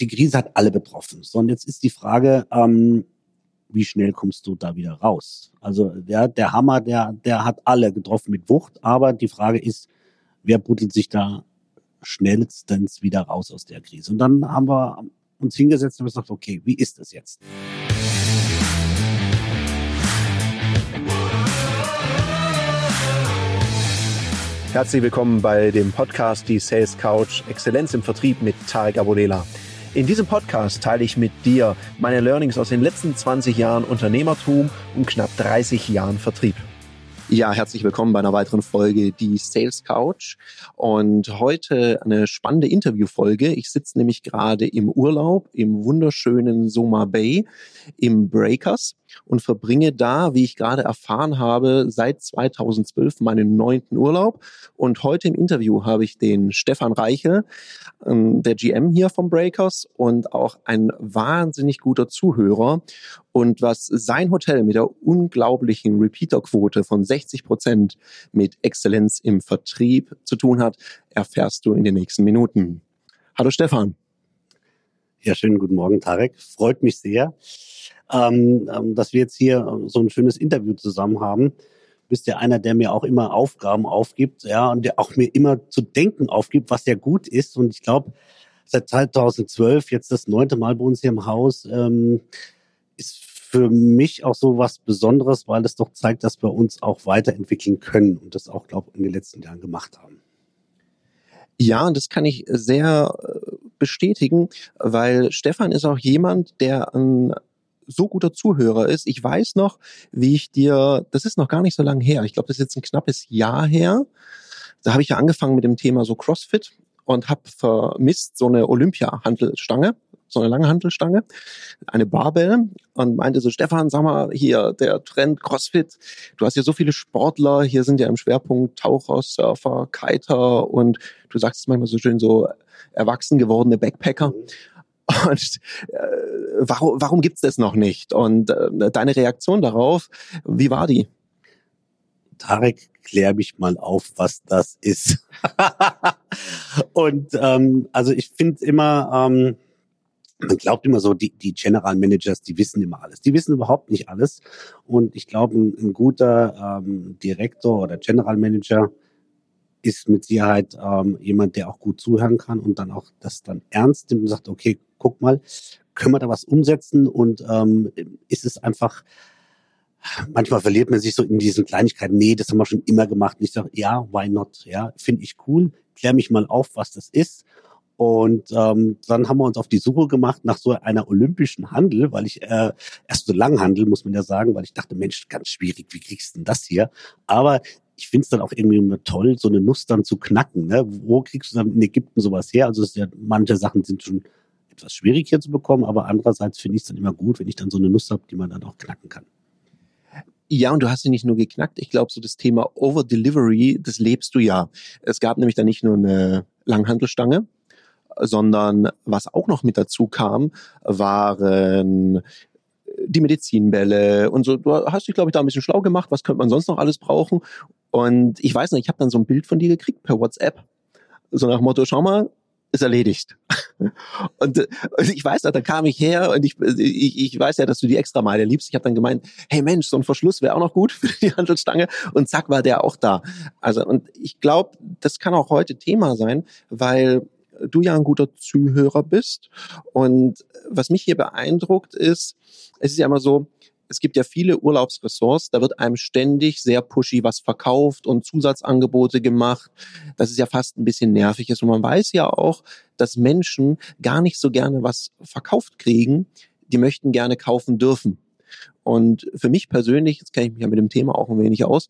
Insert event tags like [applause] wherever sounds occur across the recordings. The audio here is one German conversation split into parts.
die Krise hat alle betroffen. So, und jetzt ist die Frage, ähm, wie schnell kommst du da wieder raus? Also der, der Hammer, der, der hat alle getroffen mit Wucht, aber die Frage ist, wer buddelt sich da schnellstens wieder raus aus der Krise? Und dann haben wir uns hingesetzt und gesagt, okay, wie ist das jetzt? Herzlich willkommen bei dem Podcast Die Sales Couch Exzellenz im Vertrieb mit Tarek Abodela. In diesem Podcast teile ich mit dir meine Learnings aus den letzten 20 Jahren Unternehmertum und knapp 30 Jahren Vertrieb. Ja, herzlich willkommen bei einer weiteren Folge die Sales Couch und heute eine spannende Interviewfolge. Ich sitze nämlich gerade im Urlaub im wunderschönen Soma Bay im Breakers und verbringe da, wie ich gerade erfahren habe, seit 2012 meinen neunten Urlaub. Und heute im Interview habe ich den Stefan Reichel, ähm, der GM hier vom Breakers und auch ein wahnsinnig guter Zuhörer. Und was sein Hotel mit der unglaublichen Repeater-Quote von 60 Prozent mit Exzellenz im Vertrieb zu tun hat, erfährst du in den nächsten Minuten. Hallo Stefan. Ja, schönen guten Morgen, Tarek. Freut mich sehr, ähm, ähm dass wir jetzt hier so ein schönes Interview zusammen haben. Du bist ja einer, der mir auch immer Aufgaben aufgibt, ja, und der auch mir immer zu denken aufgibt, was ja gut ist. Und ich glaube, seit 2012, jetzt das neunte Mal bei uns hier im Haus, ähm, ist für mich auch so was Besonderes, weil es doch zeigt, dass wir uns auch weiterentwickeln können und das auch, glaube ich, in den letzten Jahren gemacht haben. Ja, das kann ich sehr äh, bestätigen, weil Stefan ist auch jemand, der ein so guter Zuhörer ist. Ich weiß noch, wie ich dir, das ist noch gar nicht so lange her, ich glaube, das ist jetzt ein knappes Jahr her, da habe ich ja angefangen mit dem Thema so CrossFit und habe vermisst so eine Olympia-Handelstange so eine lange Handelstange, eine Barbell und meinte so, Stefan, sag mal, hier der Trend CrossFit, du hast ja so viele Sportler, hier sind ja im Schwerpunkt Taucher, Surfer, Kiter und du sagst es manchmal so schön, so erwachsen gewordene Backpacker. Und äh, warum, warum gibt's das noch nicht? Und äh, deine Reaktion darauf, wie war die? Tarek, klär mich mal auf, was das ist. [laughs] und ähm, also ich finde immer, ähm, man glaubt immer so, die, die General Managers, die wissen immer alles. Die wissen überhaupt nicht alles. Und ich glaube, ein, ein guter ähm, Direktor oder General Manager ist mit Sicherheit ähm, jemand, der auch gut zuhören kann und dann auch das dann ernst nimmt und sagt, okay, guck mal, können wir da was umsetzen? Und ähm, ist es einfach, manchmal verliert man sich so in diesen Kleinigkeiten, nee, das haben wir schon immer gemacht. Und ich sage, ja, why not? Ja, finde ich cool, klär mich mal auf, was das ist. Und ähm, dann haben wir uns auf die Suche gemacht nach so einer olympischen Handel, weil ich äh, erst so Langhandel, muss man ja sagen, weil ich dachte, Mensch, ganz schwierig, wie kriegst du denn das hier? Aber ich finde es dann auch irgendwie immer toll, so eine Nuss dann zu knacken. Ne? Wo kriegst du dann in Ägypten sowas her? Also ja, manche Sachen sind schon etwas schwierig hier zu bekommen, aber andererseits finde ich es dann immer gut, wenn ich dann so eine Nuss habe, die man dann auch knacken kann. Ja, und du hast sie nicht nur geknackt. Ich glaube, so das Thema Over Delivery, das lebst du ja. Es gab nämlich da nicht nur eine Langhandelstange, sondern was auch noch mit dazu kam, waren die Medizinbälle und so. Du hast dich, glaube ich, da ein bisschen schlau gemacht. Was könnte man sonst noch alles brauchen? Und ich weiß nicht, ich habe dann so ein Bild von dir gekriegt per WhatsApp. So nach Motto, schau mal, ist erledigt. [laughs] Und, und ich weiß, da kam ich her und ich, ich, ich weiß ja, dass du die extra Meile liebst. Ich habe dann gemeint, hey Mensch, so ein Verschluss wäre auch noch gut [laughs] für die Handelsstange und zack war der auch da. Also und ich glaube, das kann auch heute Thema sein, weil du ja ein guter Zuhörer bist. Und was mich hier beeindruckt ist, es ist ja immer so, es gibt ja viele Urlaubsressorts, da wird einem ständig sehr pushy was verkauft und Zusatzangebote gemacht. Das ist ja fast ein bisschen nervig ist. Und man weiß ja auch, dass Menschen gar nicht so gerne was verkauft kriegen. Die möchten gerne kaufen dürfen. Und für mich persönlich, jetzt kenne ich mich ja mit dem Thema auch ein wenig aus,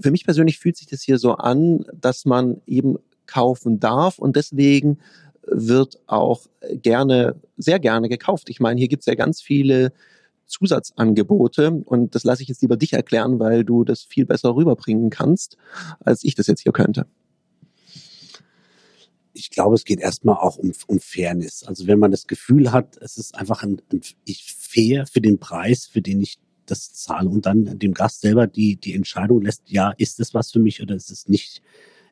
für mich persönlich fühlt sich das hier so an, dass man eben kaufen darf und deswegen wird auch gerne, sehr gerne gekauft. Ich meine, hier gibt es ja ganz viele Zusatzangebote und das lasse ich jetzt lieber dich erklären, weil du das viel besser rüberbringen kannst, als ich das jetzt hier könnte. Ich glaube, es geht erstmal auch um, um Fairness. Also wenn man das Gefühl hat, es ist einfach ein, ein, fair für den Preis, für den ich das zahle und dann dem Gast selber die, die Entscheidung lässt, ja, ist das was für mich oder ist es nicht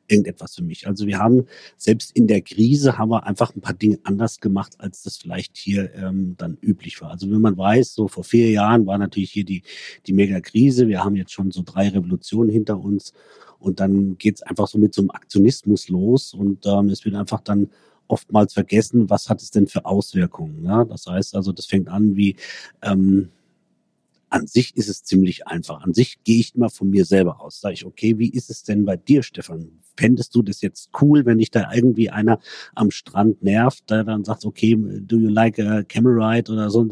irgendetwas für mich. Also wir haben selbst in der Krise haben wir einfach ein paar Dinge anders gemacht, als das vielleicht hier ähm, dann üblich war. Also wenn man weiß, so vor vier Jahren war natürlich hier die, die Mega-Krise. Wir haben jetzt schon so drei Revolutionen hinter uns und dann geht's einfach so mit so einem Aktionismus los und ähm, es wird einfach dann oftmals vergessen, was hat es denn für Auswirkungen. Ja? Das heißt also, das fängt an wie ähm, an sich ist es ziemlich einfach. An sich gehe ich immer von mir selber aus. Sage ich, okay, wie ist es denn bei dir, Stefan? Fändest du das jetzt cool, wenn dich da irgendwie einer am Strand nervt, der dann sagt, okay, do you like a camera ride oder so,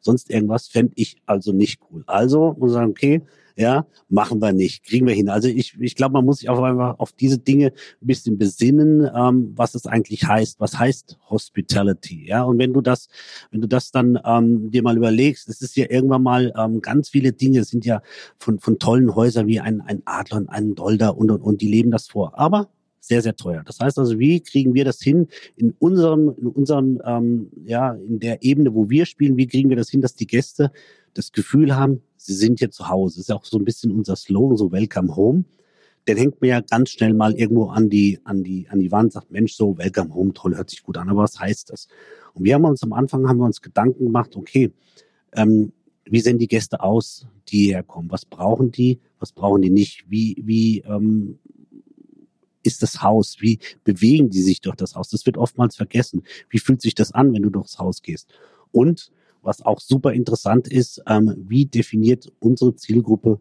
sonst irgendwas, fände ich also nicht cool. Also muss ich sagen, okay, ja, machen wir nicht, kriegen wir hin. Also ich, ich glaube, man muss sich auch einfach auf diese Dinge ein bisschen besinnen, ähm, was es eigentlich heißt. Was heißt Hospitality? Ja, und wenn du das, wenn du das dann ähm, dir mal überlegst, es ist ja irgendwann mal ähm, ganz viele Dinge sind ja von von tollen Häusern wie ein ein Adler und ein Dolder und und und die leben das vor. Aber sehr, sehr teuer. Das heißt also, wie kriegen wir das hin in unserem, in unserem, ähm, ja, in der Ebene, wo wir spielen, wie kriegen wir das hin, dass die Gäste das Gefühl haben, sie sind hier zu Hause. Das ist ja auch so ein bisschen unser Slogan, so Welcome Home. Den hängt mir ja ganz schnell mal irgendwo an die, an die, an die Wand, sagt, Mensch, so Welcome Home, toll, hört sich gut an, aber was heißt das? Und wir haben uns am Anfang, haben wir uns Gedanken gemacht, okay, ähm, wie sehen die Gäste aus, die hierher kommen? Was brauchen die? Was brauchen die nicht? Wie, wie ähm, ist das Haus? Wie bewegen die sich durch das Haus? Das wird oftmals vergessen. Wie fühlt sich das an, wenn du durchs Haus gehst? Und was auch super interessant ist, ähm, wie definiert unsere Zielgruppe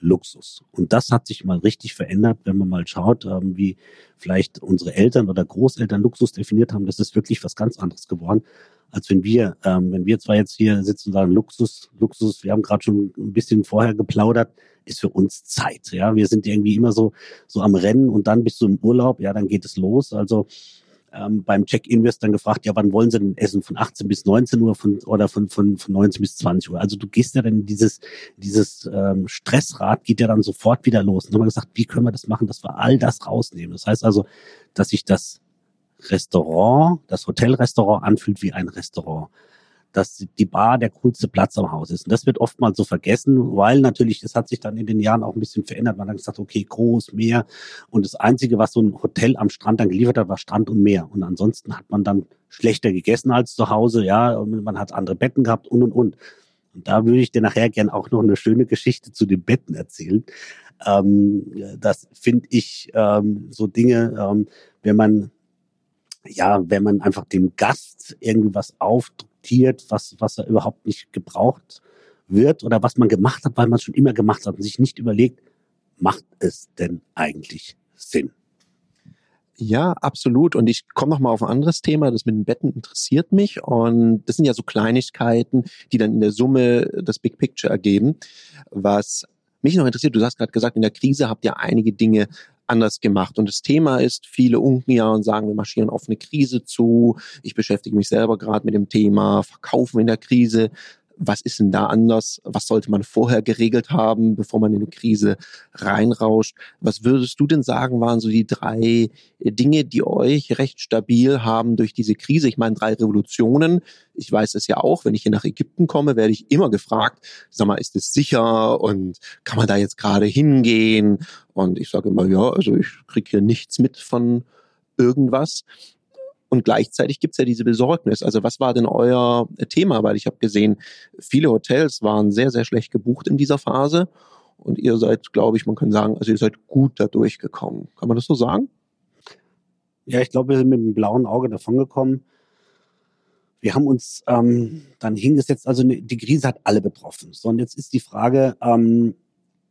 Luxus? Und das hat sich mal richtig verändert, wenn man mal schaut, ähm, wie vielleicht unsere Eltern oder Großeltern Luxus definiert haben. Das ist wirklich was ganz anderes geworden, als wenn wir, ähm, wenn wir zwar jetzt hier sitzen und sagen Luxus, Luxus, wir haben gerade schon ein bisschen vorher geplaudert, ist für uns Zeit. Ja, wir sind irgendwie immer so so am Rennen und dann bist du im Urlaub, ja, dann geht es los. Also ähm, beim Check-in wirst dann gefragt, ja, wann wollen Sie denn essen? Von 18 bis 19 Uhr von, oder von, von, von 19 bis 20 Uhr. Also du gehst ja dann dieses, dieses ähm, Stressrad geht ja dann sofort wieder los. Und haben wir gesagt, wie können wir das machen, dass wir all das rausnehmen? Das heißt also, dass sich das Restaurant, das Hotelrestaurant anfühlt wie ein Restaurant dass die Bar der coolste Platz am Haus ist. Und das wird oftmals so vergessen, weil natürlich, das hat sich dann in den Jahren auch ein bisschen verändert. Man hat gesagt, okay, groß, Meer. Und das Einzige, was so ein Hotel am Strand dann geliefert hat, war Strand und Meer. Und ansonsten hat man dann schlechter gegessen als zu Hause, ja. Und man hat andere Betten gehabt und und und. Und da würde ich dir nachher gern auch noch eine schöne Geschichte zu den Betten erzählen. Ähm, das finde ich ähm, so Dinge, ähm, wenn man ja, wenn man einfach dem Gast irgendwie was aufdrückt, akzeptiert, was, was er überhaupt nicht gebraucht wird oder was man gemacht hat, weil man es schon immer gemacht hat und sich nicht überlegt, macht es denn eigentlich Sinn? Ja, absolut. Und ich komme noch mal auf ein anderes Thema. Das mit den Betten interessiert mich. Und das sind ja so Kleinigkeiten, die dann in der Summe das Big Picture ergeben. Was mich noch interessiert, du hast gerade gesagt, in der Krise habt ihr einige Dinge anders gemacht. Und das Thema ist, viele unken ja und sagen, wir marschieren auf eine Krise zu. Ich beschäftige mich selber gerade mit dem Thema Verkaufen in der Krise was ist denn da anders? Was sollte man vorher geregelt haben, bevor man in eine Krise reinrauscht? Was würdest du denn sagen, waren so die drei Dinge, die euch recht stabil haben durch diese Krise? Ich meine, drei Revolutionen. Ich weiß es ja auch, wenn ich hier nach Ägypten komme, werde ich immer gefragt, sag mal, ist es sicher und kann man da jetzt gerade hingehen? Und ich sage immer, ja, also ich kriege hier nichts mit von irgendwas. Und gleichzeitig gibt's ja diese Besorgnis. Also was war denn euer Thema? Weil ich habe gesehen, viele Hotels waren sehr, sehr schlecht gebucht in dieser Phase. Und ihr seid, glaube ich, man kann sagen, also ihr seid gut da durchgekommen. Kann man das so sagen? Ja, ich glaube, wir sind mit dem blauen Auge davongekommen. Wir haben uns ähm, dann hingesetzt, also ne, die Krise hat alle betroffen. So, und jetzt ist die Frage, ähm,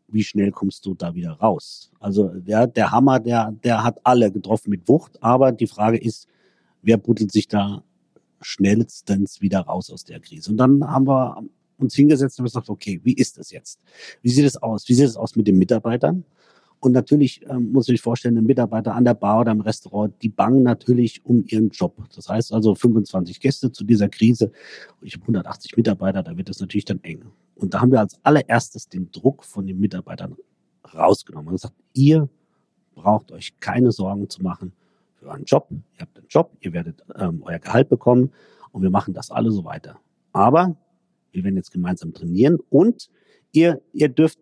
wie schnell kommst du da wieder raus? Also der, der Hammer, der, der hat alle getroffen mit Wucht, aber die Frage ist, wer buddelt sich da schnellstens wieder raus aus der Krise? Und dann haben wir uns hingesetzt und gesagt, okay, wie ist das jetzt? Wie sieht es aus? Wie sieht es aus mit den Mitarbeitern? Und natürlich ähm, muss ich sich vorstellen, ein Mitarbeiter an der Bar oder im Restaurant, die bangen natürlich um ihren Job. Das heißt also 25 Gäste zu dieser Krise. Ich habe 180 Mitarbeiter, da wird das natürlich dann eng. Und da haben wir als allererstes den Druck von den Mitarbeitern rausgenommen und gesagt, ihr braucht euch keine Sorgen zu machen für einen Job. Ihr habt einen Job, ihr werdet ähm, euer Gehalt bekommen und wir machen das alle so weiter. Aber wir werden jetzt gemeinsam trainieren und ihr, ihr dürft,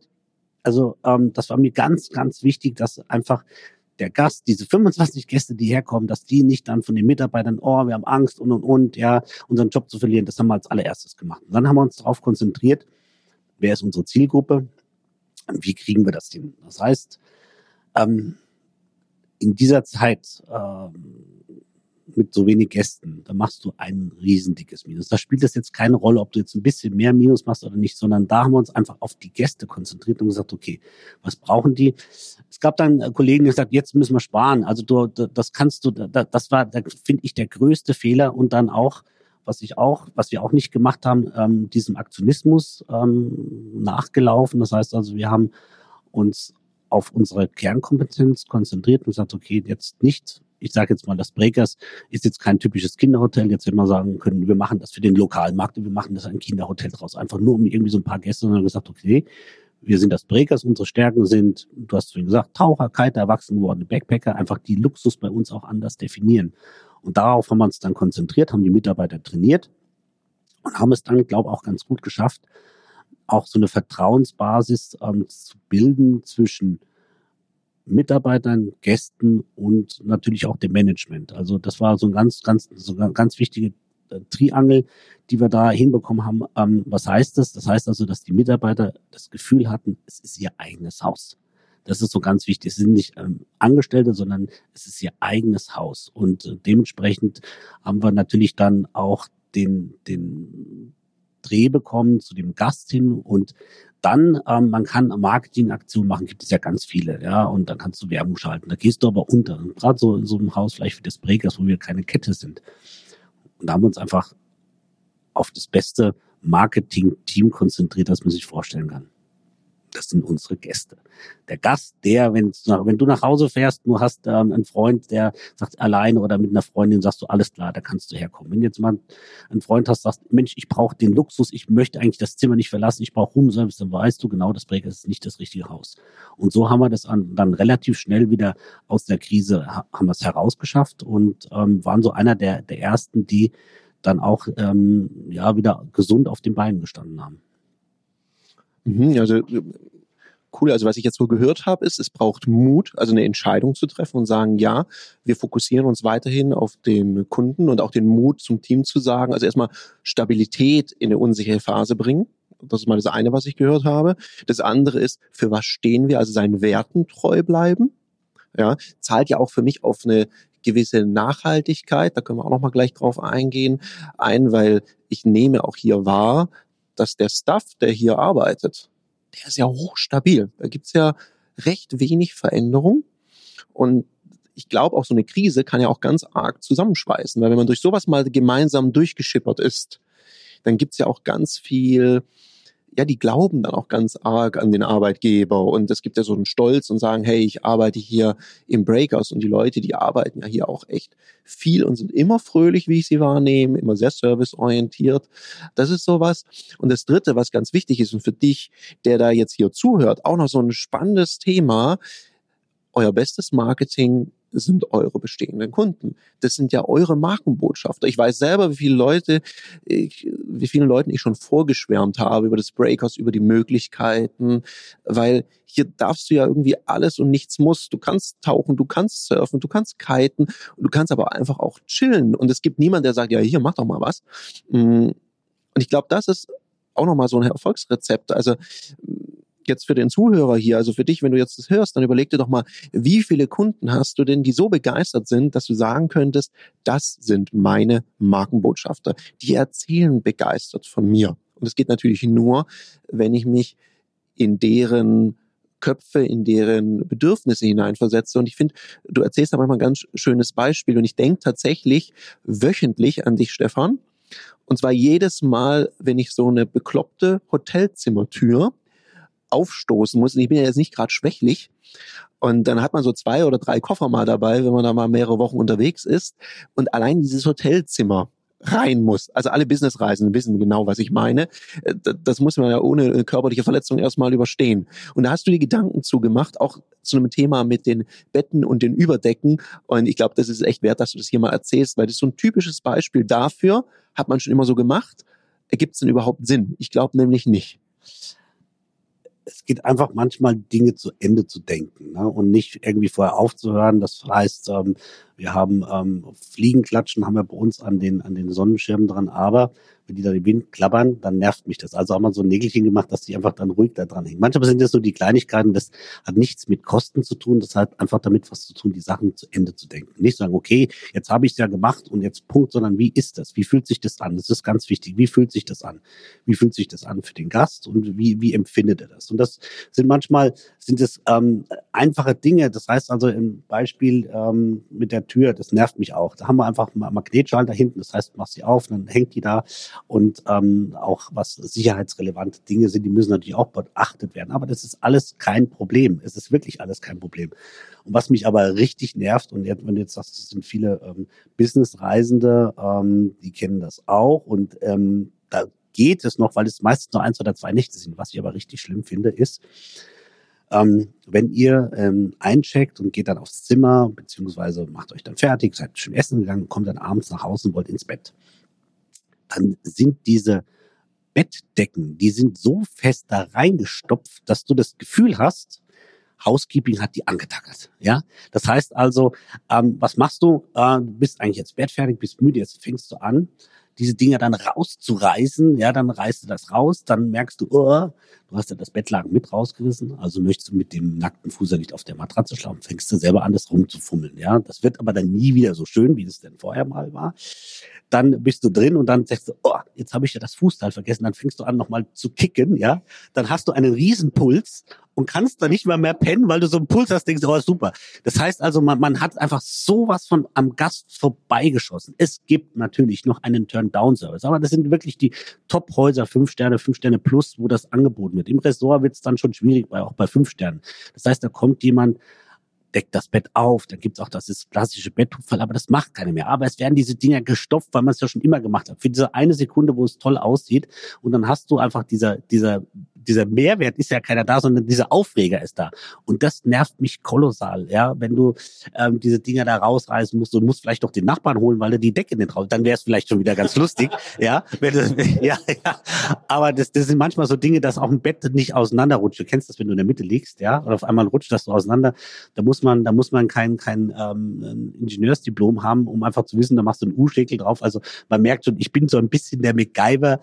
also ähm, das war mir ganz, ganz wichtig, dass einfach der Gast, diese 25 Gäste, die herkommen, dass die nicht dann von den Mitarbeitern, oh, wir haben Angst und und und, ja, unseren Job zu verlieren, das haben wir als allererstes gemacht. Und dann haben wir uns darauf konzentriert, wer ist unsere Zielgruppe, wie kriegen wir das hin. Das heißt, ähm, in dieser Zeit ähm, mit so wenig Gästen, da machst du ein riesendickes Minus. Da spielt es jetzt keine Rolle, ob du jetzt ein bisschen mehr Minus machst oder nicht, sondern da haben wir uns einfach auf die Gäste konzentriert und gesagt, okay, was brauchen die? Es gab dann äh, Kollegen, die gesagt, jetzt müssen wir sparen. Also du, das kannst du, das war, da finde ich, der größte Fehler und dann auch, was ich auch, was wir auch nicht gemacht haben, ähm, diesem Aktionismus ähm, nachgelaufen. Das heißt also, wir haben uns auf unsere Kernkompetenz konzentriert und gesagt, okay, jetzt nicht ich sage jetzt mal, das Breakers ist jetzt kein typisches Kinderhotel. Jetzt wenn wir sagen können, wir machen das für den lokalen Markt und wir machen das ein Kinderhotel draus. Einfach nur um irgendwie so ein paar Gäste, sondern gesagt, okay, wir sind das Breakers, unsere Stärken sind, du hast vorhin gesagt, Taucher, Kiter, erwachsen gewordene Backpacker, einfach die Luxus bei uns auch anders definieren. Und darauf haben wir uns dann konzentriert, haben die Mitarbeiter trainiert und haben es dann, glaube ich, auch ganz gut geschafft, auch so eine Vertrauensbasis ähm, zu bilden zwischen Mitarbeitern, Gästen und natürlich auch dem Management. Also das war so ein ganz, ganz, so ein ganz wichtige äh, Triangel, die wir da hinbekommen haben. Ähm, was heißt das? Das heißt also, dass die Mitarbeiter das Gefühl hatten, es ist ihr eigenes Haus. Das ist so ganz wichtig. Es sind nicht ähm, Angestellte, sondern es ist ihr eigenes Haus. Und äh, dementsprechend haben wir natürlich dann auch den, den Dreh bekommen zu dem Gast hin und dann, ähm, man kann Marketingaktionen machen, gibt es ja ganz viele, ja, und dann kannst du Werbung schalten. Da gehst du aber unter. Gerade so in so einem Haus vielleicht wie das Breakers, wo wir keine Kette sind. Und da haben wir uns einfach auf das beste Marketing-Team konzentriert, das man sich vorstellen kann das sind unsere Gäste. Der Gast, der, wenn, wenn du nach Hause fährst, du hast ähm, einen Freund, der sagt alleine oder mit einer Freundin, sagst du, alles klar, da kannst du herkommen. Wenn jetzt mal einen Freund hast, sagst, Mensch, ich brauche den Luxus, ich möchte eigentlich das Zimmer nicht verlassen, ich brauche Roomservice, dann weißt du genau, das Breaker ist nicht das richtige Haus. Und so haben wir das dann relativ schnell wieder aus der Krise, haben wir es herausgeschafft und ähm, waren so einer der, der ersten, die dann auch ähm, ja wieder gesund auf den Beinen gestanden haben. Mhm, also cool. Also was ich jetzt so gehört habe, ist, es braucht Mut, also eine Entscheidung zu treffen und sagen, ja, wir fokussieren uns weiterhin auf den Kunden und auch den Mut zum Team zu sagen, also erstmal Stabilität in eine unsichere Phase bringen. Das ist mal das eine, was ich gehört habe. Das andere ist, für was stehen wir, also seinen Werten treu bleiben. Ja, zahlt ja auch für mich auf eine gewisse Nachhaltigkeit, da können wir auch noch mal gleich drauf eingehen, ein, weil ich nehme auch hier wahr, dass der Staff, der hier arbeitet, der ist ja hochstabil. Da gibt's ja recht wenig Veränderung. Und ich glaube, auch so eine Krise kann ja auch ganz arg zusammenschweißen, weil wenn man durch sowas mal gemeinsam durchgeschippert ist, dann gibt's ja auch ganz viel ja, die glauben dann auch ganz arg an den Arbeitgeber und es gibt ja so einen Stolz und sagen, hey, ich arbeite hier im Breakers und die Leute, die arbeiten ja hier auch echt viel und sind immer fröhlich, wie ich sie wahrnehme, immer sehr serviceorientiert. Das ist sowas. Und das dritte, was ganz wichtig ist und für dich, der da jetzt hier zuhört, auch noch so ein spannendes Thema, euer bestes Marketing sind eure bestehenden Kunden. Das sind ja eure Markenbotschafter. Ich weiß selber, wie viele Leute, ich, wie vielen Leuten ich schon vorgeschwärmt habe über das Breakers, über die Möglichkeiten, weil hier darfst du ja irgendwie alles und nichts muss. Du kannst tauchen, du kannst surfen, du kannst kiten du kannst aber einfach auch chillen. Und es gibt niemanden, der sagt, ja, hier, mach doch mal was. Mm. Und ich glaube, das ist auch nochmal so ein Erfolgsrezept. Also jetzt für den Zuhörer hier, also für dich, wenn du jetzt das hörst, dann überleg dir doch mal, wie viele Kunden hast du denn, die so begeistert sind, dass du sagen könntest, das sind meine Markenbotschafter. Die erzählen begeistert von mir. Und es geht natürlich nur, wenn ich mich in deren Köpfe, in deren Bedürfnisse hineinversetze. Und ich finde, du erzählst da manchmal ein ganz schönes Beispiel. Und ich denke tatsächlich wöchentlich an dich, Stefan. Und zwar jedes Mal, wenn ich so eine bekloppte Hotelzimmertür aufstoßen muss. Und ich bin ja jetzt nicht gerade schwächlich. Und dann hat man so zwei oder drei Koffer mal dabei, wenn man da mal mehrere Wochen unterwegs ist. Und allein dieses Hotelzimmer rein muss. Also alle Businessreisenden wissen genau, was ich meine. Äh, das muss man ja ohne körperliche Verletzung erstmal überstehen. Und da hast du die Gedanken zugemacht, auch zu einem Thema mit den Betten und den Überdecken. Und ich glaube, das ist echt wert, dass du das hier mal erzählst, weil das ist so ein typisches Beispiel dafür, hat man schon immer so gemacht. Ergibt es denn überhaupt Sinn? Ich glaube nämlich nicht es geht einfach manchmal Dinge zu Ende zu denken ne? und nicht irgendwie vorher aufzuhören. Das heißt, ähm, wir haben ähm, Fliegenklatschen haben wir bei uns an den an den Sonnenschirmen dran, aber wenn die da den Wind klappern, dann nervt mich das. Also haben wir so ein Nägelchen gemacht, dass die einfach dann ruhig da dran hängen. Manchmal sind das so die Kleinigkeiten, das hat nichts mit Kosten zu tun, das hat einfach damit was zu tun, die Sachen zu Ende zu denken. Nicht sagen, okay, jetzt habe ich es ja gemacht und jetzt Punkt, sondern wie ist das? Wie fühlt sich das an? Das ist ganz wichtig. Wie fühlt sich das an? Wie fühlt sich das an für den Gast und wie, wie empfindet er das? Und das sind manchmal, sind es ähm, einfache Dinge. Das heißt also im Beispiel ähm, mit der Tür, das nervt mich auch. Da haben wir einfach einen Magnetschalter hinten, das heißt, mach sie auf, dann hängt die da und ähm, auch was sicherheitsrelevante Dinge sind, die müssen natürlich auch beachtet werden. Aber das ist alles kein Problem. Es ist wirklich alles kein Problem. Und was mich aber richtig nervt, und wenn du jetzt sagst, es sind viele ähm, Businessreisende, ähm, die kennen das auch und ähm, da geht es noch, weil es meistens nur eins oder zwei Nächte sind. Was ich aber richtig schlimm finde, ist, ähm, wenn ihr ähm, eincheckt und geht dann aufs Zimmer, beziehungsweise macht euch dann fertig, seid schön essen gegangen, kommt dann abends nach Hause und wollt ins Bett, dann sind diese Bettdecken, die sind so fest da reingestopft, dass du das Gefühl hast, Housekeeping hat die angetackert. Ja, das heißt also, ähm, was machst du? Äh, du bist eigentlich jetzt bettfertig, bist müde, jetzt fängst du an, diese Dinger dann rauszureißen. Ja, dann reißt du das raus, dann merkst du, oh, du hast ja das Bettlaken mit rausgerissen, also möchtest du mit dem nackten Fuß ja nicht auf der Matratze schlafen, fängst du selber an, das rumzufummeln. Ja, das wird aber dann nie wieder so schön, wie das denn vorher mal war. Dann bist du drin und dann sagst du, oh, jetzt habe ich ja das Fußteil vergessen. Dann fängst du an, nochmal zu kicken. Ja, dann hast du einen Riesenpuls und kannst da nicht mal mehr pennen, weil du so einen Puls hast, denkst du, oh, super. Das heißt also, man, man hat einfach sowas von am Gast vorbeigeschossen. Es gibt natürlich noch einen Turn-Down-Service, aber das sind wirklich die Top-Häuser, fünf Sterne, fünf Sterne plus, wo das angeboten wird. Im Ressort wird es dann schon schwierig, bei, auch bei fünf Sternen. Das heißt, da kommt jemand, deckt das Bett auf, dann gibt's auch das ist klassische Betttupferl, aber das macht keiner mehr. Aber es werden diese Dinger gestopft, weil man es ja schon immer gemacht hat. Für diese eine Sekunde, wo es toll aussieht und dann hast du einfach dieser, dieser dieser Mehrwert ist ja keiner da, sondern dieser Aufreger ist da. Und das nervt mich kolossal, ja, wenn du ähm, diese Dinger da rausreißen musst und musst vielleicht doch den Nachbarn holen, weil er die Decke nicht raus, dann wäre es vielleicht schon wieder ganz [laughs] lustig, ja, wenn das, [laughs] ja, ja, aber das, das sind manchmal so Dinge, dass auch ein Bett nicht auseinanderrutscht. Du kennst das, wenn du in der Mitte liegst, ja, und auf einmal rutscht das so auseinander. Da muss man, da muss man kein kein ähm, Ingenieursdiplom haben, um einfach zu wissen, da machst du einen U-Schäkel drauf. Also man merkt schon, ich bin so ein bisschen der MacGyver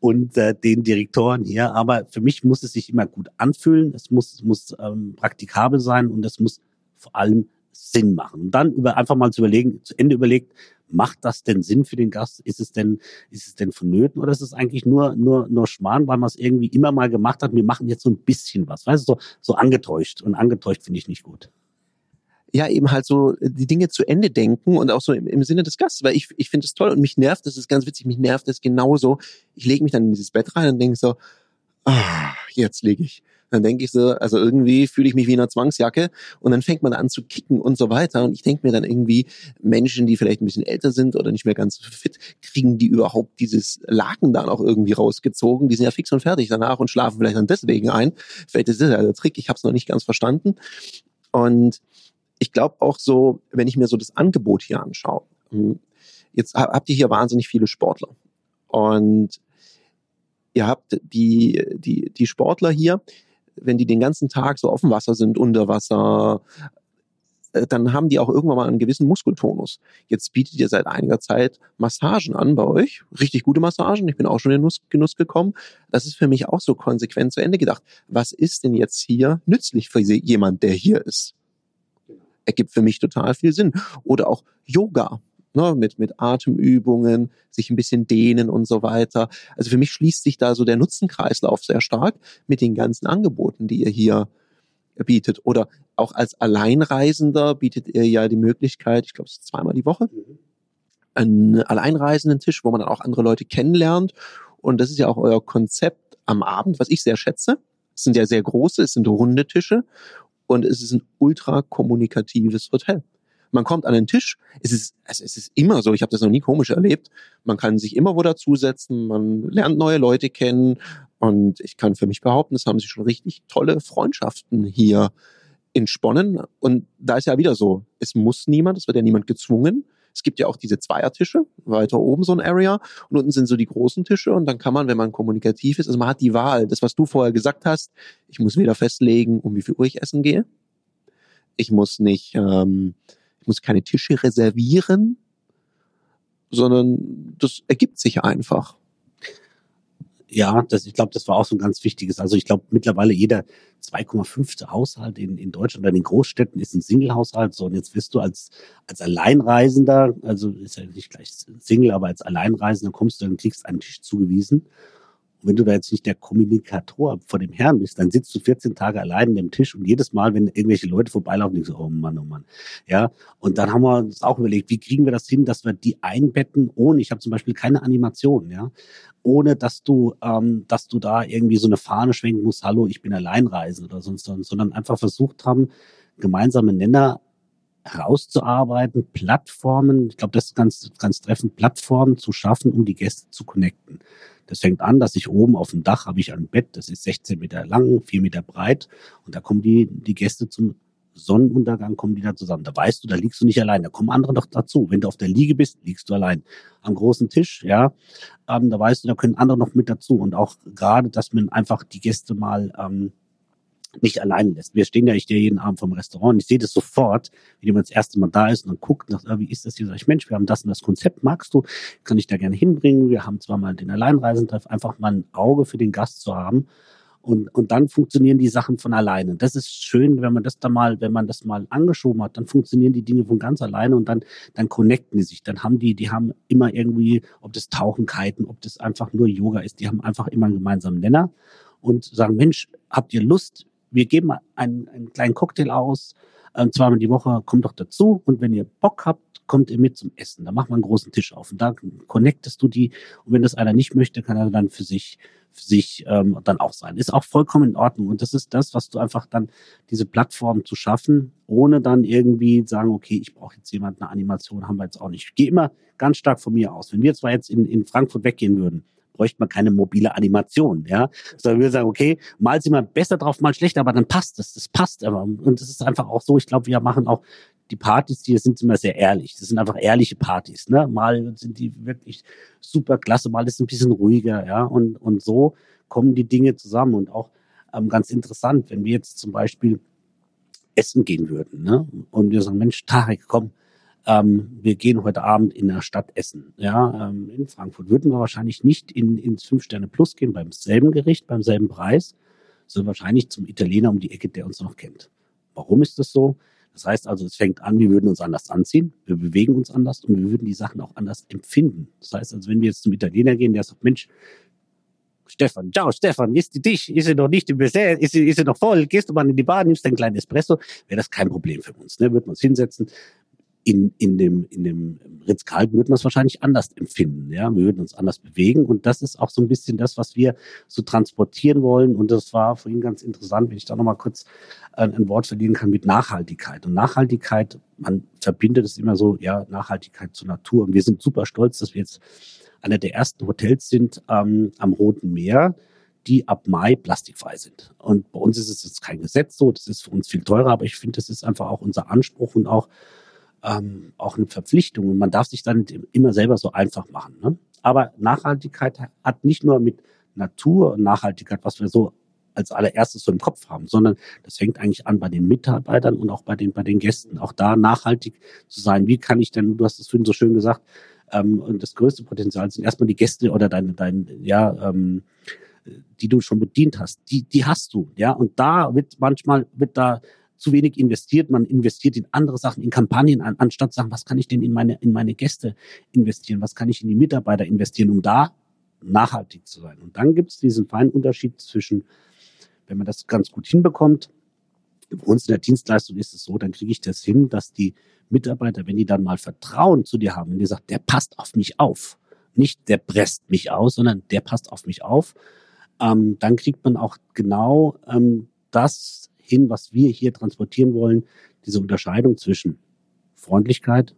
und äh, den Direktoren hier, aber für mich muss es sich immer gut anfühlen, es muss, muss ähm, praktikabel sein und es muss vor allem Sinn machen. Und dann über, einfach mal zu überlegen, zu Ende überlegt, macht das denn Sinn für den Gast? Ist es denn, ist es denn vonnöten oder ist es eigentlich nur, nur, nur Schmarrn, weil man es irgendwie immer mal gemacht hat? Wir machen jetzt so ein bisschen was, weißt du, so, so angetäuscht. Und angetäuscht finde ich nicht gut ja eben halt so die Dinge zu Ende denken und auch so im, im Sinne des Gastes, weil ich, ich finde es toll und mich nervt, das ist ganz witzig, mich nervt das genauso. Ich lege mich dann in dieses Bett rein und denke so, ah, jetzt lege ich. Dann denke ich so, also irgendwie fühle ich mich wie in einer Zwangsjacke und dann fängt man an zu kicken und so weiter. Und ich denke mir dann irgendwie, Menschen, die vielleicht ein bisschen älter sind oder nicht mehr ganz fit, kriegen die überhaupt dieses Laken dann auch irgendwie rausgezogen. Die sind ja fix und fertig danach und schlafen vielleicht dann deswegen ein. Vielleicht ist das ja der Trick, ich habe es noch nicht ganz verstanden. Und ich glaube auch so, wenn ich mir so das Angebot hier anschaue, hm, jetzt habt ihr hier wahnsinnig viele Sportler. Und ihr habt die, die, die Sportler hier, wenn die den ganzen Tag so auf dem Wasser sind, unter Wasser, äh, dann haben die auch irgendwann mal einen gewissen Muskeltonus. Jetzt bietet ihr seit einiger Zeit Massagen an bei euch, richtig gute Massagen. Ich bin auch schon in den Genuss gekommen. Das ist für mich auch so konsequent zu Ende gedacht. Was ist denn jetzt hier nützlich für jemand, der hier ist? Ergibt für mich total viel Sinn. Oder auch Yoga ne, mit, mit Atemübungen, sich ein bisschen dehnen und so weiter. Also für mich schließt sich da so der Nutzenkreislauf sehr stark mit den ganzen Angeboten, die ihr hier bietet. Oder auch als Alleinreisender bietet ihr ja die Möglichkeit, ich glaube, es ist zweimal die Woche, einen alleinreisenden Tisch, wo man dann auch andere Leute kennenlernt. Und das ist ja auch euer Konzept am Abend, was ich sehr schätze. Es sind ja sehr große, es sind runde Tische und es ist ein ultra kommunikatives Hotel. Man kommt an den Tisch. Es ist, es ist immer so. Ich habe das noch nie komisch erlebt. Man kann sich immer wo dazusetzen. Man lernt neue Leute kennen. Und ich kann für mich behaupten, es haben sich schon richtig tolle Freundschaften hier entsponnen. Und da ist ja wieder so, es muss niemand, es wird ja niemand gezwungen. Es gibt ja auch diese Zweiertische, weiter oben so ein Area und unten sind so die großen Tische und dann kann man, wenn man kommunikativ ist, also man hat die Wahl, das was du vorher gesagt hast, ich muss weder festlegen, um wie viel Uhr ich essen gehe, ich muss nicht, ähm, muss keine Tische reservieren, sondern das ergibt sich einfach. Ja, das, ich glaube, das war auch so ein ganz wichtiges. Also ich glaube, mittlerweile jeder 2,5. Haushalt in, in Deutschland oder in den Großstädten ist ein Single-Haushalt. So, und jetzt wirst du als, als Alleinreisender, also ist ja nicht gleich Single, aber als Alleinreisender kommst du und kriegst einen Tisch zugewiesen wenn du da jetzt nicht der Kommunikator vor dem Herrn bist, dann sitzt du 14 Tage allein an dem Tisch und jedes Mal, wenn irgendwelche Leute vorbeilaufen, denkst du, oh Mann, oh Mann. Ja, und dann haben wir uns auch überlegt, wie kriegen wir das hin, dass wir die einbetten, ohne, ich habe zum Beispiel keine Animation, ja, ohne dass du, ähm, dass du da irgendwie so eine Fahne schwenken musst, hallo, ich bin Alleinreisend oder sonst, sondern einfach versucht haben, gemeinsame Nenner herauszuarbeiten, Plattformen, ich glaube, das ist ganz, ganz treffend, Plattformen zu schaffen, um die Gäste zu connecten. Das fängt an, dass ich oben auf dem Dach habe ich ein Bett, das ist 16 Meter lang, 4 Meter breit und da kommen die, die Gäste zum Sonnenuntergang kommen die da zusammen. Da weißt du, da liegst du nicht allein. Da kommen andere noch dazu. Wenn du auf der Liege bist, liegst du allein. Am großen Tisch, ja, ähm, da weißt du, da können andere noch mit dazu. Und auch gerade, dass man einfach die Gäste mal ähm, nicht allein lässt. Wir stehen ja, ich stehe jeden Abend vom Restaurant und ich sehe das sofort, wie jemand das erste Mal da ist und dann guckt, nach, ah, wie ist das hier? Sag ich, Mensch, wir haben das und das Konzept, magst du? Kann ich da gerne hinbringen? Wir haben zwar mal den Alleinreisentreff, einfach mal ein Auge für den Gast zu haben. Und, und dann funktionieren die Sachen von alleine. Das ist schön, wenn man das da mal, wenn man das mal angeschoben hat, dann funktionieren die Dinge von ganz alleine und dann, dann connecten die sich. Dann haben die, die haben immer irgendwie, ob das Tauchen, Kiten, ob das einfach nur Yoga ist, die haben einfach immer einen gemeinsamen Nenner und sagen, Mensch, habt ihr Lust? Wir geben einen, einen kleinen Cocktail aus, ähm, zweimal die Woche, kommt doch dazu. Und wenn ihr Bock habt, kommt ihr mit zum Essen. Da macht man einen großen Tisch auf und da connectest du die. Und wenn das einer nicht möchte, kann er dann für sich für sich ähm, dann auch sein. Ist auch vollkommen in Ordnung. Und das ist das, was du einfach dann, diese Plattform zu schaffen, ohne dann irgendwie sagen, okay, ich brauche jetzt jemand eine Animation, haben wir jetzt auch nicht. Ich gehe immer ganz stark von mir aus. Wenn wir zwar jetzt in, in Frankfurt weggehen würden, bräuchte man keine mobile Animation, ja. Sondern wir sagen, okay, mal sind wir besser drauf, mal schlechter, aber dann passt das, das passt aber. Und das ist einfach auch so, ich glaube, wir machen auch die Partys, die sind immer sehr ehrlich. Das sind einfach ehrliche Partys, ne? Mal sind die wirklich super klasse, mal ist es ein bisschen ruhiger, ja. Und, und so kommen die Dinge zusammen und auch ähm, ganz interessant, wenn wir jetzt zum Beispiel essen gehen würden, ne? Und wir sagen, Mensch, Tarek, komm, ähm, wir gehen heute Abend in der Stadt essen. Ja, ähm, in Frankfurt würden wir wahrscheinlich nicht in, ins Fünf-Sterne-Plus gehen beim selben Gericht, beim selben Preis, sondern wahrscheinlich zum Italiener um die Ecke, der uns noch kennt. Warum ist das so? Das heißt also, es fängt an, wir würden uns anders anziehen, wir bewegen uns anders und wir würden die Sachen auch anders empfinden. Das heißt also, wenn wir jetzt zum Italiener gehen, der sagt, Mensch, Stefan, ciao Stefan, ist die Tisch, ist sie noch nicht im Beset, ist sie, ist sie noch voll, gehst du mal in die Bar, nimmst einen kleinen Espresso, wäre das kein Problem für uns. Ne? Würden wir uns hinsetzen, in, in dem, in dem Ritz-Carlton würden wir es wahrscheinlich anders empfinden. Ja, wir würden uns anders bewegen. Und das ist auch so ein bisschen das, was wir so transportieren wollen. Und das war vorhin ganz interessant, wenn ich da nochmal kurz ein, ein Wort verlieren kann mit Nachhaltigkeit. Und Nachhaltigkeit, man verbindet es immer so, ja, Nachhaltigkeit zur Natur. Und wir sind super stolz, dass wir jetzt einer der ersten Hotels sind ähm, am Roten Meer, die ab Mai plastikfrei sind. Und bei uns ist es jetzt kein Gesetz so, das ist für uns viel teurer, aber ich finde, das ist einfach auch unser Anspruch und auch ähm, auch eine Verpflichtung und man darf sich dann immer selber so einfach machen. Ne? Aber Nachhaltigkeit hat nicht nur mit Natur und Nachhaltigkeit, was wir so als allererstes so im Kopf haben, sondern das fängt eigentlich an bei den Mitarbeitern und auch bei den, bei den Gästen. Auch da nachhaltig zu sein. Wie kann ich denn, du hast es vorhin so schön gesagt, ähm, und das größte Potenzial sind erstmal die Gäste oder deine, dein, ja, ähm, die du schon bedient hast. Die, die hast du, ja. Und da wird manchmal, wird da zu wenig investiert. Man investiert in andere Sachen, in Kampagnen, an, anstatt sagen, was kann ich denn in meine, in meine Gäste investieren? Was kann ich in die Mitarbeiter investieren, um da nachhaltig zu sein? Und dann gibt es diesen feinen Unterschied zwischen, wenn man das ganz gut hinbekommt, bei uns in der Dienstleistung ist es so, dann kriege ich das hin, dass die Mitarbeiter, wenn die dann mal Vertrauen zu dir haben, wenn die sagt, der passt auf mich auf, nicht der presst mich aus, sondern der passt auf mich auf, ähm, dann kriegt man auch genau ähm, das hin, was wir hier transportieren wollen, diese Unterscheidung zwischen Freundlichkeit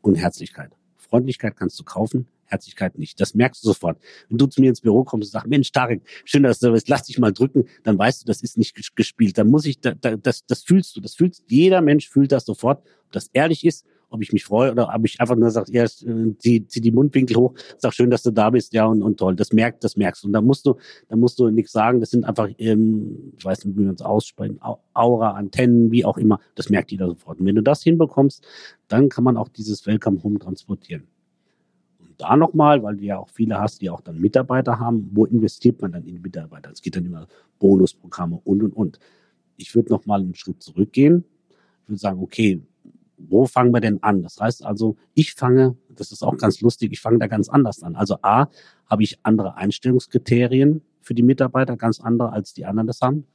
und Herzlichkeit. Freundlichkeit kannst du kaufen, Herzlichkeit nicht. Das merkst du sofort. Wenn du zu mir ins Büro kommst und sagst, Mensch, Tarek, schön, dass du bist, lass dich mal drücken, dann weißt du, das ist nicht gespielt. Dann muss ich, da, da, das, das fühlst du, das fühlst, jeder Mensch fühlt das sofort, ob das ehrlich ist, ob ich mich freue oder ob ich einfach nur sage, ja, zieh, zieh die Mundwinkel hoch, sag schön, dass du da bist, ja, und, und toll. Das merkt, das merkst du. Und da musst du, da musst du nichts sagen. Das sind einfach, ähm, ich weiß nicht, wie man es aussprechen, Aura, Antennen, wie auch immer. Das merkt jeder sofort. Und wenn du das hinbekommst, dann kann man auch dieses Welcome Home transportieren. Und da nochmal, weil du ja auch viele hast, die auch dann Mitarbeiter haben, wo investiert man dann in Mitarbeiter? Es geht dann immer Bonusprogramme und, und, und. Ich würde nochmal einen Schritt zurückgehen. Ich würde sagen, okay, wo fangen wir denn an? Das heißt also, ich fange, das ist auch ganz lustig, ich fange da ganz anders an. Also A, habe ich andere Einstellungskriterien für die Mitarbeiter, ganz andere, als die anderen das haben.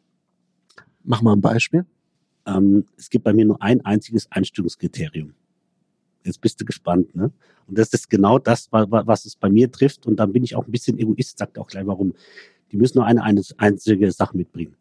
Mach mal ein Beispiel. Ähm, es gibt bei mir nur ein einziges Einstellungskriterium. Jetzt bist du gespannt, ne? Und das ist genau das, was es bei mir trifft. Und dann bin ich auch ein bisschen Egoist, sagt auch gleich warum. Die müssen nur eine, eine einzige Sache mitbringen.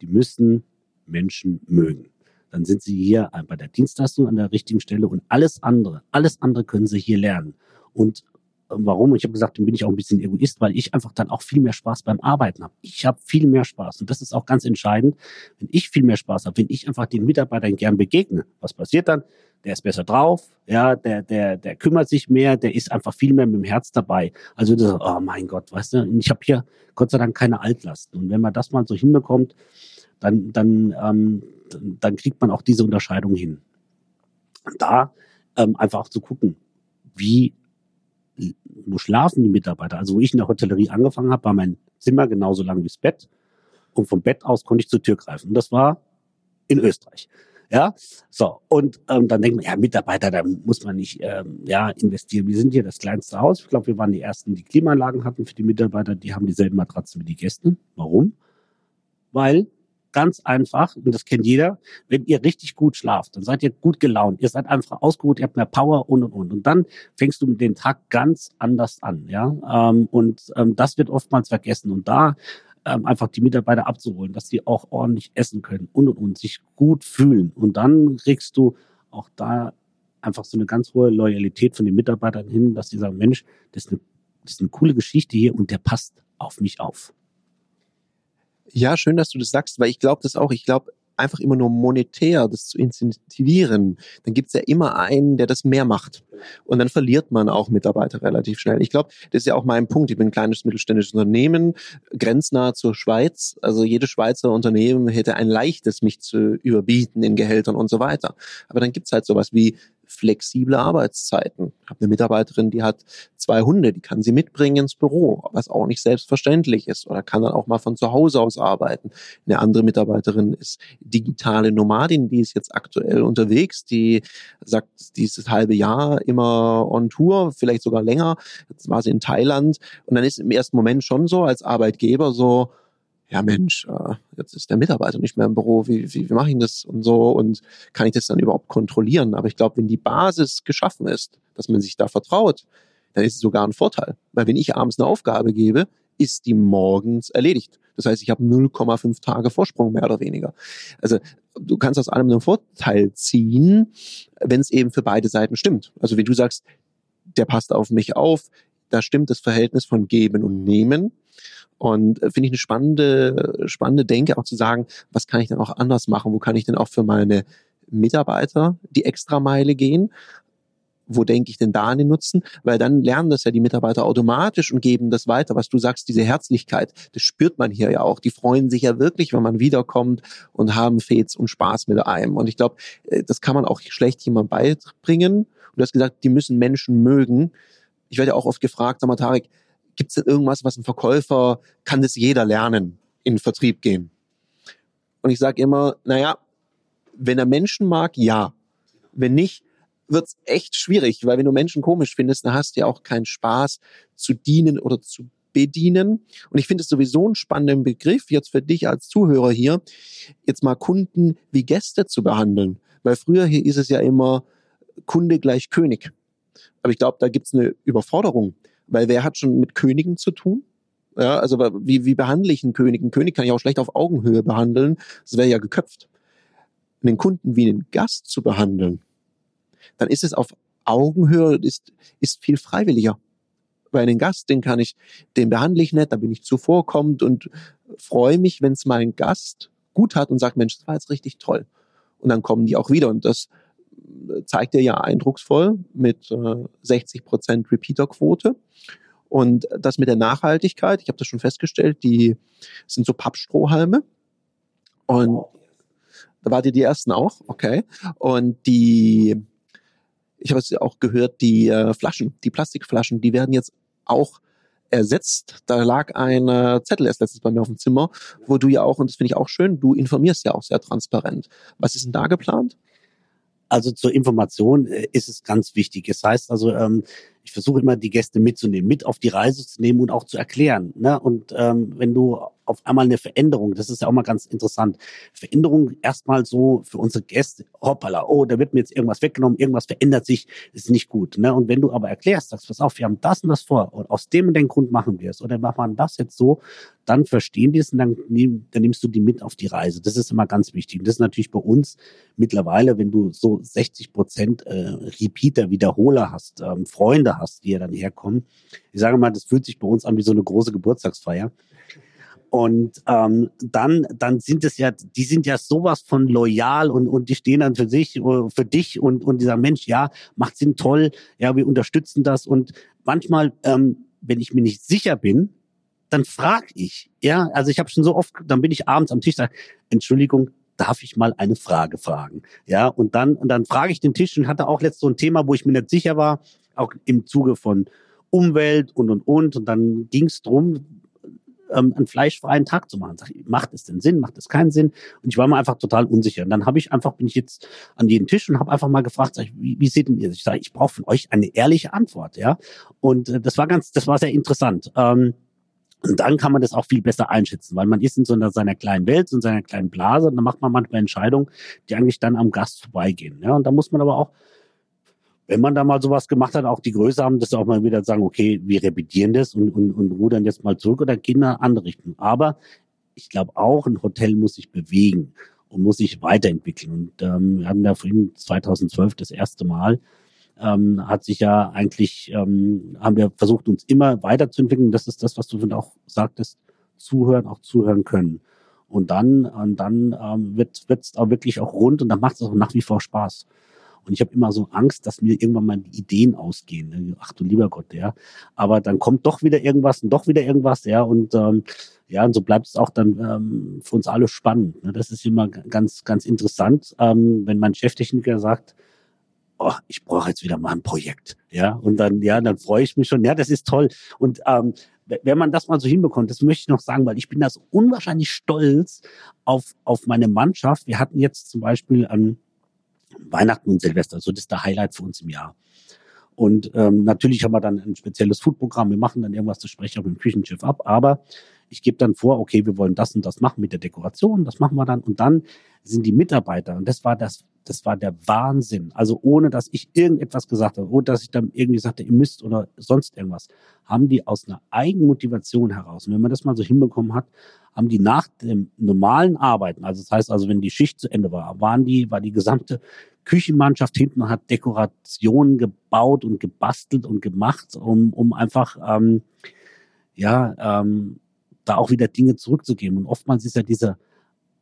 Die müssen Menschen mögen dann sind Sie hier bei der Dienstleistung an der richtigen Stelle und alles andere, alles andere können Sie hier lernen. Und äh, warum? Ich habe gesagt, dann bin ich auch ein bisschen Egoist, weil ich einfach dann auch viel mehr Spaß beim Arbeiten habe. Ich habe viel mehr Spaß und das ist auch ganz entscheidend. Wenn ich viel mehr Spaß habe, wenn ich einfach den Mitarbeitern gern begegne, was passiert dann? Der ist besser drauf, ja, der, der, der kümmert sich mehr, der ist einfach viel mehr mit dem Herz dabei. Also das, oh mein Gott, weißt du, ich habe hier Gott sei Dank keine Altlasten. Und wenn man das mal so hinbekommt, dann, dann, ähm, dann kriegt man auch diese Unterscheidung hin. Da ähm, einfach auch zu gucken, wie, wo schlafen die Mitarbeiter? Also wo ich in der Hotellerie angefangen habe, war mein Zimmer genauso lang wie das Bett. Und vom Bett aus konnte ich zur Tür greifen. Und das war in Österreich. Ja, so. Und ähm, dann denkt man, ja, Mitarbeiter, da muss man nicht ähm, ja, investieren. Wir sind hier das kleinste Haus. Ich glaube, wir waren die ersten, die Klimaanlagen hatten für die Mitarbeiter. Die haben dieselben Matratzen wie die Gäste. Warum? Weil ganz einfach, und das kennt jeder, wenn ihr richtig gut schlaft, dann seid ihr gut gelaunt, ihr seid einfach ausgeruht, ihr habt mehr Power und und und. Und dann fängst du mit dem Tag ganz anders an, ja. Ähm, und ähm, das wird oftmals vergessen. Und da ähm, einfach die Mitarbeiter abzuholen, dass die auch ordentlich essen können und und und sich gut fühlen. Und dann kriegst du auch da einfach so eine ganz hohe Loyalität von den Mitarbeitern hin, dass die sagen, Mensch, das ist eine, das ist eine coole Geschichte hier und der passt auf mich auf. Ja, schön, dass du das sagst, weil ich glaube das auch. Ich glaube, einfach immer nur monetär das zu incentivieren, dann gibt's ja immer einen, der das mehr macht. Und dann verliert man auch Mitarbeiter relativ schnell. Ich glaube, das ist ja auch mein Punkt. Ich bin ein kleines mittelständisches Unternehmen, grenznah zur Schweiz. Also jedes Schweizer Unternehmen hätte ein leichtes, mich zu überbieten in Gehältern und so weiter. Aber dann gibt's halt sowas wie flexible Arbeitszeiten. Ich habe eine Mitarbeiterin, die hat zwei Hunde, die kann sie mitbringen ins Büro, was auch nicht selbstverständlich ist oder kann dann auch mal von zu Hause aus arbeiten. Eine andere Mitarbeiterin ist digitale Nomadin, die ist jetzt aktuell unterwegs, die sagt dieses halbe Jahr immer on Tour, vielleicht sogar länger. Jetzt war sie in Thailand und dann ist im ersten Moment schon so als Arbeitgeber so, ja Mensch, äh, jetzt ist der Mitarbeiter nicht mehr im Büro, wie, wie, wie mache ich das und so und kann ich das dann überhaupt kontrollieren? Aber ich glaube, wenn die Basis geschaffen ist, dass man sich da vertraut, dann ist es sogar ein Vorteil. Weil wenn ich abends eine Aufgabe gebe, ist die morgens erledigt. Das heißt, ich habe 0,5 Tage Vorsprung mehr oder weniger. Also du kannst aus allem einen Vorteil ziehen, wenn es eben für beide Seiten stimmt. Also wie du sagst, der passt auf mich auf, da stimmt das Verhältnis von Geben und Nehmen. Und äh, finde ich eine spannende, spannende Denke auch zu sagen, was kann ich denn auch anders machen? Wo kann ich denn auch für meine Mitarbeiter die Extrameile gehen? Wo denke ich denn da an den Nutzen? Weil dann lernen das ja die Mitarbeiter automatisch und geben das weiter. Was du sagst, diese Herzlichkeit, das spürt man hier ja auch. Die freuen sich ja wirklich, wenn man wiederkommt und haben Fets und Spaß mit einem. Und ich glaube, äh, das kann man auch schlecht jemandem beibringen. Und du hast gesagt, die müssen Menschen mögen. Ich werde ja auch oft gefragt, sag mal, Tarek, Gibt es denn irgendwas, was ein Verkäufer, kann das jeder lernen, in den Vertrieb gehen? Und ich sage immer, naja, wenn er Menschen mag, ja. Wenn nicht, wird's echt schwierig, weil wenn du Menschen komisch findest, dann hast du ja auch keinen Spaß zu dienen oder zu bedienen. Und ich finde es sowieso einen spannenden Begriff, jetzt für dich als Zuhörer hier, jetzt mal Kunden wie Gäste zu behandeln. Weil früher hier ist es ja immer Kunde gleich König. Aber ich glaube, da gibt's eine Überforderung. Weil wer hat schon mit Königen zu tun? Ja, also wie, wie behandle ich einen König? Einen König kann ich auch schlecht auf Augenhöhe behandeln. Das wäre ja geköpft. Den Kunden wie einen Gast zu behandeln, dann ist es auf Augenhöhe, ist, ist viel freiwilliger. Weil einen Gast, den kann ich, den behandle ich nett, da bin ich zuvorkommend und freue mich, wenn es mein Gast gut hat und sagt, Mensch, das war jetzt richtig toll. Und dann kommen die auch wieder. Und das zeigt er ja eindrucksvoll mit äh, 60 Prozent Repeater-Quote. Und das mit der Nachhaltigkeit, ich habe das schon festgestellt, die sind so Pappstrohhalme. Und da wart ihr die ersten auch, okay. Und die, ich habe es auch gehört, die äh, Flaschen, die Plastikflaschen, die werden jetzt auch ersetzt. Da lag ein äh, Zettel erst letztens bei mir auf dem Zimmer, wo du ja auch, und das finde ich auch schön, du informierst ja auch sehr transparent. Was ist denn da geplant? Also zur Information äh, ist es ganz wichtig. Das heißt also, ähm, ich versuche immer die Gäste mitzunehmen, mit auf die Reise zu nehmen und auch zu erklären. Ne? Und ähm, wenn du auf einmal eine Veränderung, das ist ja auch mal ganz interessant, Veränderung erstmal so für unsere Gäste, hoppala, oh, da wird mir jetzt irgendwas weggenommen, irgendwas verändert sich, ist nicht gut. Ne? Und wenn du aber erklärst, sagst, pass auf, wir haben das und das vor und aus dem und dem Grund machen wir es oder machen wir das jetzt so, dann verstehen die es und dann, nehm, dann nimmst du die mit auf die Reise. Das ist immer ganz wichtig. Und das ist natürlich bei uns mittlerweile, wenn du so 60 Prozent äh, Repeater, Wiederholer hast, ähm, Freunde hast, die ja dann herkommen. Ich sage mal, das fühlt sich bei uns an wie so eine große Geburtstagsfeier. Und ähm, dann, dann sind es ja, die sind ja sowas von loyal und, und die stehen dann für sich, äh, für dich und, und die sagen, Mensch, ja, macht Sinn, toll, ja, wir unterstützen das. Und manchmal, ähm, wenn ich mir nicht sicher bin, dann frage ich. Ja, also ich habe schon so oft, dann bin ich abends am Tisch, sage, Entschuldigung, darf ich mal eine Frage fragen? Ja, und dann, und dann frage ich den Tisch und hatte auch letzt so ein Thema, wo ich mir nicht sicher war, auch im Zuge von Umwelt und und und. Und dann ging es drum, ähm, einen fleischfreien Tag zu machen. Sag ich, macht es denn Sinn? Macht es keinen Sinn? Und ich war mir einfach total unsicher. Und dann habe ich einfach, bin ich jetzt an jeden Tisch und habe einfach mal gefragt, sag ich, wie, wie seht denn ihr? Ich sage, ich brauche von euch eine ehrliche Antwort, ja. Und äh, das war ganz, das war sehr interessant. Ähm, und dann kann man das auch viel besser einschätzen, weil man ist in so einer, seiner kleinen Welt, in seiner kleinen Blase, und dann macht man manchmal Entscheidungen, die eigentlich dann am Gast vorbeigehen. Ja, und da muss man aber auch wenn man da mal sowas gemacht hat, auch die Größe haben, dass auch mal wieder sagen, okay, wir repetieren das und, und, und rudern jetzt mal zurück oder gehen in eine andere Richtung. Aber ich glaube auch, ein Hotel muss sich bewegen und muss sich weiterentwickeln. Und ähm, wir haben ja vorhin 2012 das erste Mal, ähm, hat sich ja eigentlich, ähm, haben wir versucht, uns immer weiterzuentwickeln. Das ist das, was du auch sagtest, zuhören, auch zuhören können. Und dann, und dann ähm, wird es auch wirklich auch rund und dann macht es auch nach wie vor Spaß. Und ich habe immer so Angst, dass mir irgendwann mal die Ideen ausgehen. Ach du lieber Gott, ja. Aber dann kommt doch wieder irgendwas und doch wieder irgendwas, ja. Und ähm, ja, und so bleibt es auch dann ähm, für uns alle spannend. Ne? Das ist immer ganz, ganz interessant, ähm, wenn mein Cheftechniker sagt, oh, ich brauche jetzt wieder mal ein Projekt. Ja, und dann, ja, dann freue ich mich schon. Ja, das ist toll. Und ähm, wenn man das mal so hinbekommt, das möchte ich noch sagen, weil ich bin da so unwahrscheinlich stolz auf, auf meine Mannschaft. Wir hatten jetzt zum Beispiel an Weihnachten und Silvester. So, das ist der Highlight für uns im Jahr. Und ähm, natürlich haben wir dann ein spezielles Foodprogramm. Wir machen dann irgendwas, das spreche ich auch dem Küchenschiff ab. Aber ich gebe dann vor, okay, wir wollen das und das machen mit der Dekoration. Das machen wir dann. Und dann sind die Mitarbeiter, und das war das, das war der Wahnsinn. Also ohne, dass ich irgendetwas gesagt habe, ohne dass ich dann irgendwie sagte, ihr müsst oder sonst irgendwas, haben die aus einer Eigenmotivation heraus. Und wenn man das mal so hinbekommen hat, haben die nach dem normalen Arbeiten, also das heißt also, wenn die Schicht zu Ende war, waren die, war die gesamte Küchenmannschaft hinten und hat Dekorationen gebaut und gebastelt und gemacht, um, um einfach ähm, ja ähm, da auch wieder Dinge zurückzugeben. Und oftmals ist ja diese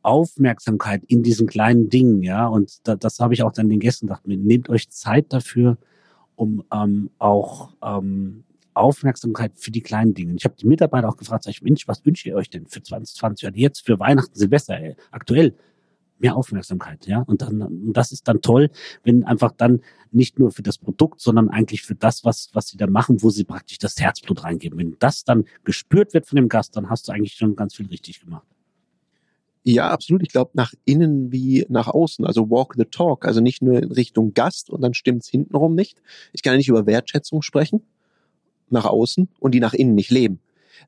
Aufmerksamkeit in diesen kleinen Dingen, ja, und da, das habe ich auch dann den Gästen gedacht, nehmt euch Zeit dafür, um ähm, auch ähm, Aufmerksamkeit für die kleinen Dinge. Ich habe die Mitarbeiter auch gefragt, sag ich, Mensch, was wünscht ihr euch denn für 2020 oder jetzt für Weihnachten, Silvester, ey, aktuell? Mehr Aufmerksamkeit, ja. Und dann, und das ist dann toll, wenn einfach dann nicht nur für das Produkt, sondern eigentlich für das, was, was sie da machen, wo sie praktisch das Herzblut reingeben. Wenn das dann gespürt wird von dem Gast, dann hast du eigentlich schon ganz viel richtig gemacht. Ja, absolut. Ich glaube, nach innen wie nach außen. Also walk the talk. Also nicht nur in Richtung Gast und dann stimmt's hintenrum nicht. Ich kann ja nicht über Wertschätzung sprechen nach außen und die nach innen nicht leben,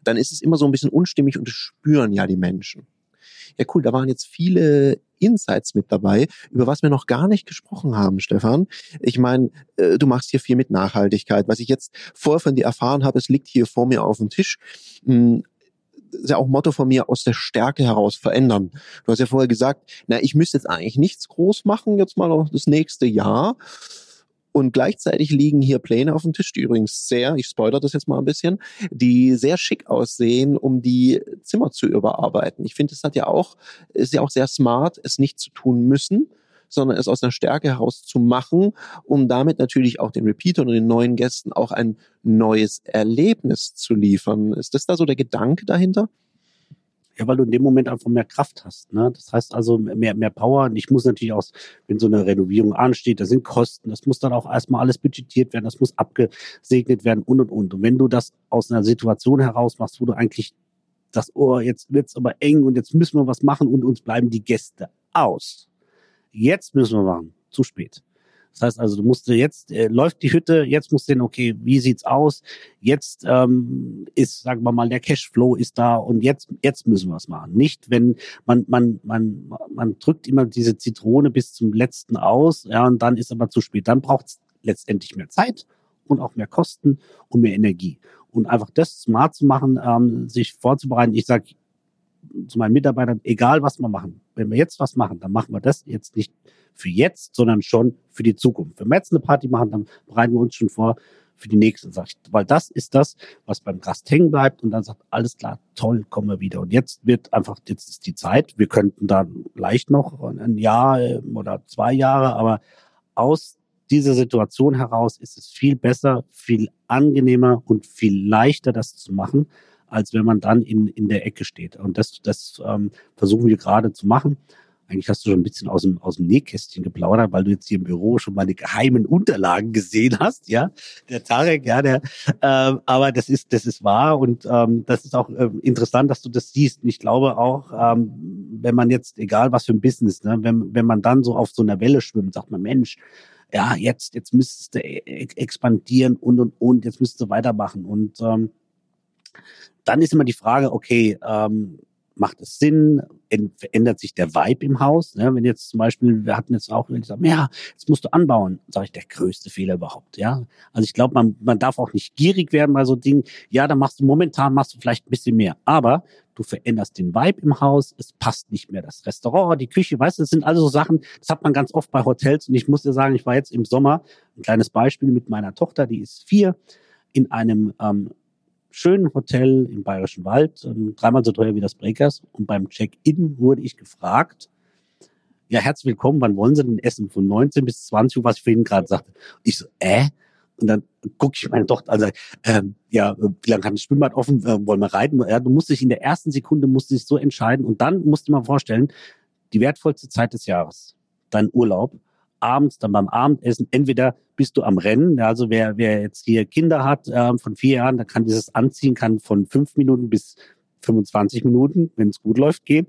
dann ist es immer so ein bisschen unstimmig und das spüren ja die Menschen. Ja, cool, da waren jetzt viele Insights mit dabei, über was wir noch gar nicht gesprochen haben, Stefan. Ich meine, äh, du machst hier viel mit Nachhaltigkeit. Was ich jetzt vorher von dir erfahren habe, es liegt hier vor mir auf dem Tisch. Ist ja auch Motto von mir, aus der Stärke heraus verändern. Du hast ja vorher gesagt, na, ich müsste jetzt eigentlich nichts groß machen, jetzt mal noch das nächste Jahr. Und gleichzeitig liegen hier Pläne auf dem Tisch, die übrigens sehr, ich spoilere das jetzt mal ein bisschen, die sehr schick aussehen, um die Zimmer zu überarbeiten. Ich finde, es hat ja auch, ist ja auch sehr smart, es nicht zu tun müssen, sondern es aus einer Stärke heraus zu machen, um damit natürlich auch den Repeatern und den neuen Gästen auch ein neues Erlebnis zu liefern. Ist das da so der Gedanke dahinter? Ja, weil du in dem Moment einfach mehr Kraft hast. Ne? Das heißt also mehr, mehr Power. Und ich muss natürlich auch, wenn so eine Renovierung ansteht, da sind Kosten, das muss dann auch erstmal alles budgetiert werden, das muss abgesegnet werden und und und. Und wenn du das aus einer Situation heraus machst, wo du eigentlich das, oh, jetzt wird's aber eng und jetzt müssen wir was machen und uns bleiben die Gäste aus. Jetzt müssen wir machen. Zu spät. Das heißt also, du musst jetzt äh, läuft die Hütte, jetzt musst du sehen, okay, wie sieht's aus? Jetzt ähm, ist, sagen wir mal, der Cashflow ist da und jetzt jetzt müssen wir es machen. Nicht, wenn man man man man drückt immer diese Zitrone bis zum letzten aus, ja, und dann ist aber zu spät. Dann braucht's letztendlich mehr Zeit und auch mehr Kosten und mehr Energie. Und einfach das smart zu machen, ähm, sich vorzubereiten. Ich sage zu meinen Mitarbeitern, egal was wir machen, wenn wir jetzt was machen, dann machen wir das jetzt nicht für jetzt, sondern schon für die Zukunft. Wenn wir jetzt eine Party machen, dann bereiten wir uns schon vor für die nächste, sag ich, weil das ist das, was beim Gast hängen bleibt und dann sagt, alles klar, toll, kommen wir wieder. Und jetzt wird einfach, jetzt ist die Zeit, wir könnten da leicht noch ein Jahr ähm, oder zwei Jahre, aber aus dieser Situation heraus ist es viel besser, viel angenehmer und viel leichter, das zu machen, als wenn man dann in, in der Ecke steht. Und das, das ähm, versuchen wir gerade zu machen. Eigentlich hast du schon ein bisschen aus dem, aus dem Nähkästchen geplaudert, weil du jetzt hier im Büro schon meine geheimen Unterlagen gesehen hast, ja. Der Tarek, ja, der, ähm, aber das ist, das ist wahr und ähm, das ist auch ähm, interessant, dass du das siehst. Und ich glaube auch, ähm, wenn man jetzt, egal was für ein Business, ne, wenn, wenn man dann so auf so einer Welle schwimmt, sagt man, Mensch, ja, jetzt, jetzt müsstest du e-, expandieren und und und, jetzt müsstest du weitermachen. Und ähm, dann ist immer die Frage, okay, ähm, macht es Sinn? Verändert sich der Vibe im Haus? Ne? Wenn jetzt zum Beispiel, wir hatten jetzt auch, wenn ich sage, ja, jetzt musst du anbauen, sage ich, der größte Fehler überhaupt. Ja, also ich glaube, man, man darf auch nicht gierig werden bei so Dingen. Ja, da machst du momentan machst du vielleicht ein bisschen mehr, aber du veränderst den Vibe im Haus, es passt nicht mehr das Restaurant, die Küche, weißt du, das sind also so Sachen, das hat man ganz oft bei Hotels und ich muss dir sagen, ich war jetzt im Sommer, ein kleines Beispiel mit meiner Tochter, die ist vier, in einem ähm, schönen Hotel im Bayerischen Wald, ähm, dreimal so teuer wie das Breakers. Und beim Check-in wurde ich gefragt, ja, herzlich willkommen, wann wollen Sie denn essen? Von 19 bis 20 Uhr, was ich vorhin gerade sagte. Ich so, äh? Und dann gucke ich meine Tochter also ähm, ja, wie lange kann das Schwimmbad offen, äh, wollen wir reiten? Ja, du musst dich in der ersten Sekunde musst dich so entscheiden und dann musst du mal vorstellen, die wertvollste Zeit des Jahres, dein Urlaub, abends dann beim Abendessen, entweder bist du am Rennen, also wer, wer jetzt hier Kinder hat äh, von vier Jahren, da kann dieses Anziehen kann von fünf Minuten bis 25 Minuten, wenn es gut läuft, gehen.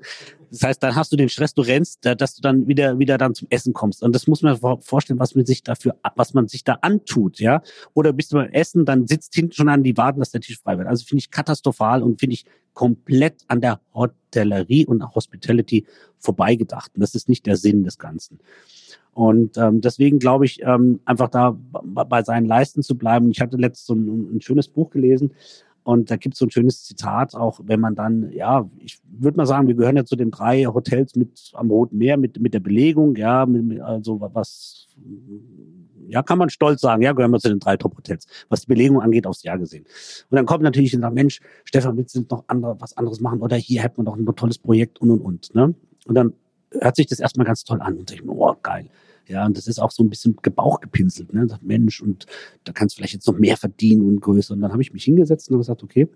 Das heißt, dann hast du den Stress, du rennst, dass du dann wieder wieder dann zum Essen kommst. Und das muss man vorstellen, was man sich dafür, was man sich da antut, ja. Oder bist du beim Essen, dann sitzt hinten schon an die warten, dass der Tisch frei wird. Also finde ich katastrophal und finde ich komplett an der Hotellerie und Hospitality vorbeigedacht. Und das ist nicht der Sinn des Ganzen. Und ähm, deswegen glaube ich, ähm, einfach da bei seinen Leisten zu bleiben. Ich hatte letztens so ein, ein schönes Buch gelesen, und da gibt es so ein schönes Zitat, auch wenn man dann, ja, ich würde mal sagen, wir gehören ja zu den drei Hotels mit am Roten Meer, mit, mit der Belegung, ja, mit, also was, ja, kann man stolz sagen, ja, gehören wir zu den drei Top-Hotels, was die Belegung angeht, aufs Jahr gesehen. Und dann kommt natürlich und sagt, Mensch, Stefan, willst du noch andere, was anderes machen? Oder hier hätten wir doch ein tolles Projekt und und und. Ne? Und dann hört sich das erstmal ganz toll an und ich mir, oh, geil. Ja, und das ist auch so ein bisschen gebauchgepinselt, ne? Sagt, Mensch, und da kannst du vielleicht jetzt noch mehr verdienen und größer. Und dann habe ich mich hingesetzt und habe gesagt, okay,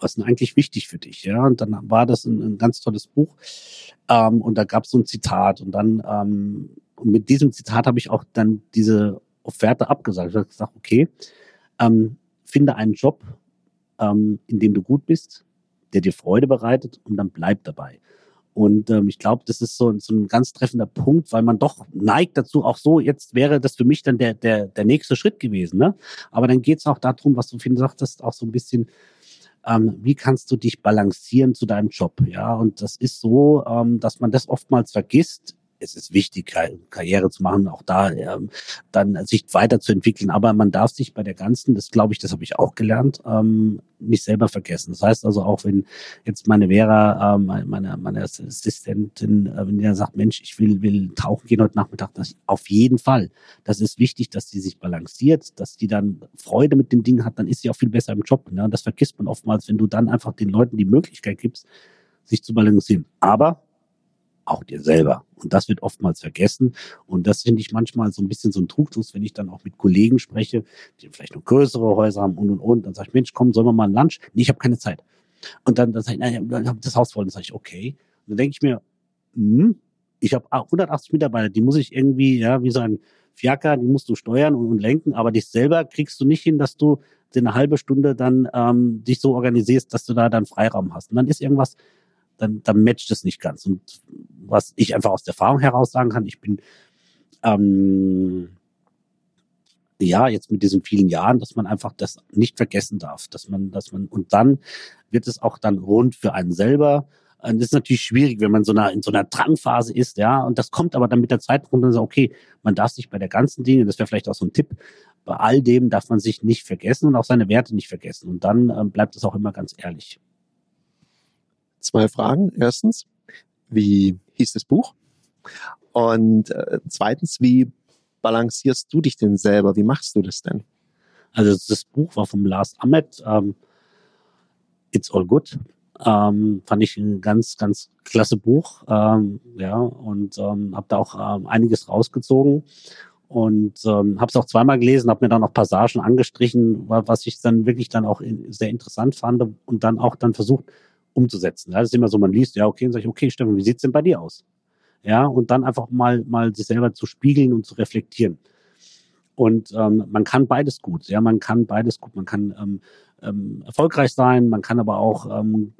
was ist denn eigentlich wichtig für dich? Ja, und dann war das ein, ein ganz tolles Buch. Ähm, und da gab es so ein Zitat. Und dann ähm, und mit diesem Zitat habe ich auch dann diese Offerte abgesagt. Ich habe gesagt, okay, ähm, finde einen Job, ähm, in dem du gut bist, der dir Freude bereitet und dann bleib dabei. Und ähm, ich glaube, das ist so, so ein ganz treffender Punkt, weil man doch neigt dazu, auch so, jetzt wäre das für mich dann der, der, der nächste Schritt gewesen. Ne? Aber dann geht es auch darum, was du vorhin sagtest, auch so ein bisschen, ähm, wie kannst du dich balancieren zu deinem Job? Ja, und das ist so, ähm, dass man das oftmals vergisst es ist wichtig, Karriere zu machen, auch da ähm, dann sich weiterzuentwickeln. Aber man darf sich bei der ganzen, das glaube ich, das habe ich auch gelernt, ähm, nicht selber vergessen. Das heißt also auch, wenn jetzt meine Vera, ähm, meine, meine Assistentin, äh, wenn die sagt, Mensch, ich will, will tauchen gehen heute Nachmittag, das auf jeden Fall. Das ist wichtig, dass die sich balanciert, dass die dann Freude mit den Dingen hat, dann ist sie auch viel besser im Job. Ne? Und das vergisst man oftmals, wenn du dann einfach den Leuten die Möglichkeit gibst, sich zu balancieren. Aber auch dir selber. Und das wird oftmals vergessen. Und das finde ich manchmal so ein bisschen so ein Trugschluss, wenn ich dann auch mit Kollegen spreche, die vielleicht noch größere Häuser haben und und und. Dann sage ich, Mensch, komm, sollen wir mal ein Lunch? Nee, ich habe keine Zeit. Und dann, dann sage ich, nein, dann habe das Haus voll. Dann sage ich, okay. Und dann denke ich mir, hm, ich habe 180 Mitarbeiter, die muss ich irgendwie, ja, wie so ein Fiaker, die musst du steuern und, und lenken, aber dich selber kriegst du nicht hin, dass du eine halbe Stunde dann ähm, dich so organisierst, dass du da dann Freiraum hast. Und dann ist irgendwas, dann, dann matcht es nicht ganz. Und was ich einfach aus der Erfahrung heraus sagen kann, ich bin ähm, ja jetzt mit diesen vielen Jahren, dass man einfach das nicht vergessen darf, dass man, dass man und dann wird es auch dann rund für einen selber. Das ist natürlich schwierig, wenn man so einer, in so einer Drangphase ist, ja. Und das kommt aber dann mit der Zeit runter sagt, okay, man darf sich bei der ganzen Dinge, das wäre vielleicht auch so ein Tipp, bei all dem darf man sich nicht vergessen und auch seine Werte nicht vergessen. Und dann ähm, bleibt es auch immer ganz ehrlich. Zwei Fragen. Erstens, wie hieß das Buch? Und äh, zweitens, wie balancierst du dich denn selber? Wie machst du das denn? Also das Buch war vom Lars Ahmed, ähm, It's All Good. Ähm, fand ich ein ganz, ganz klasse Buch. Ähm, ja, und ähm, habe da auch ähm, einiges rausgezogen und ähm, habe es auch zweimal gelesen, habe mir dann auch Passagen angestrichen, was ich dann wirklich dann auch in, sehr interessant fand und dann auch dann versucht umzusetzen. Das ist immer so, man liest, ja, okay, und sage ich, okay, Stefan, wie sieht's denn bei dir aus? Ja, und dann einfach mal, mal sich selber zu spiegeln und zu reflektieren. Und ähm, man kann beides gut. Ja, man kann beides gut. Man kann ähm, ähm, erfolgreich sein, man kann aber auch ähm,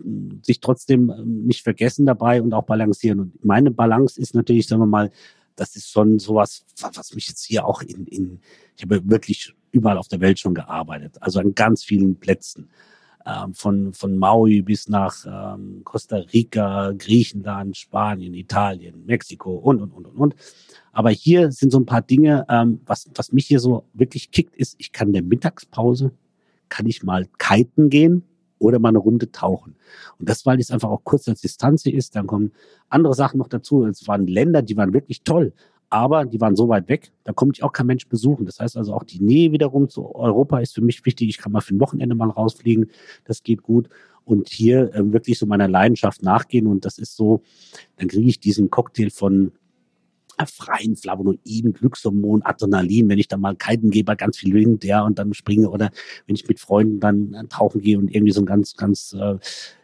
sich trotzdem ähm, nicht vergessen dabei und auch balancieren. Und meine Balance ist natürlich, sagen wir mal, das ist schon sowas, was mich jetzt hier auch in, in ich habe wirklich überall auf der Welt schon gearbeitet, also an ganz vielen Plätzen ähm, von, von Maui bis nach ähm, Costa Rica, Griechenland, Spanien, Italien, Mexiko und, und, und, und, und. Aber hier sind so ein paar Dinge, ähm, was, was mich hier so wirklich kickt, ist, ich kann in der Mittagspause, kann ich mal kiten gehen oder mal eine Runde tauchen. Und das, weil es einfach auch kurz als Distanz ist, dann kommen andere Sachen noch dazu. Es waren Länder, die waren wirklich toll aber die waren so weit weg, da kommt ich auch kein Mensch besuchen. Das heißt also auch die Nähe wiederum zu Europa ist für mich wichtig. Ich kann mal für ein Wochenende mal rausfliegen, das geht gut. Und hier äh, wirklich so meiner Leidenschaft nachgehen und das ist so, dann kriege ich diesen Cocktail von freien Flavonoiden, Glückshormon, Adrenalin, wenn ich dann mal kiten gehe bei ganz viel Wind, ja, und dann springe oder wenn ich mit Freunden dann äh, tauchen gehe und irgendwie so ein ganz, ganz, äh,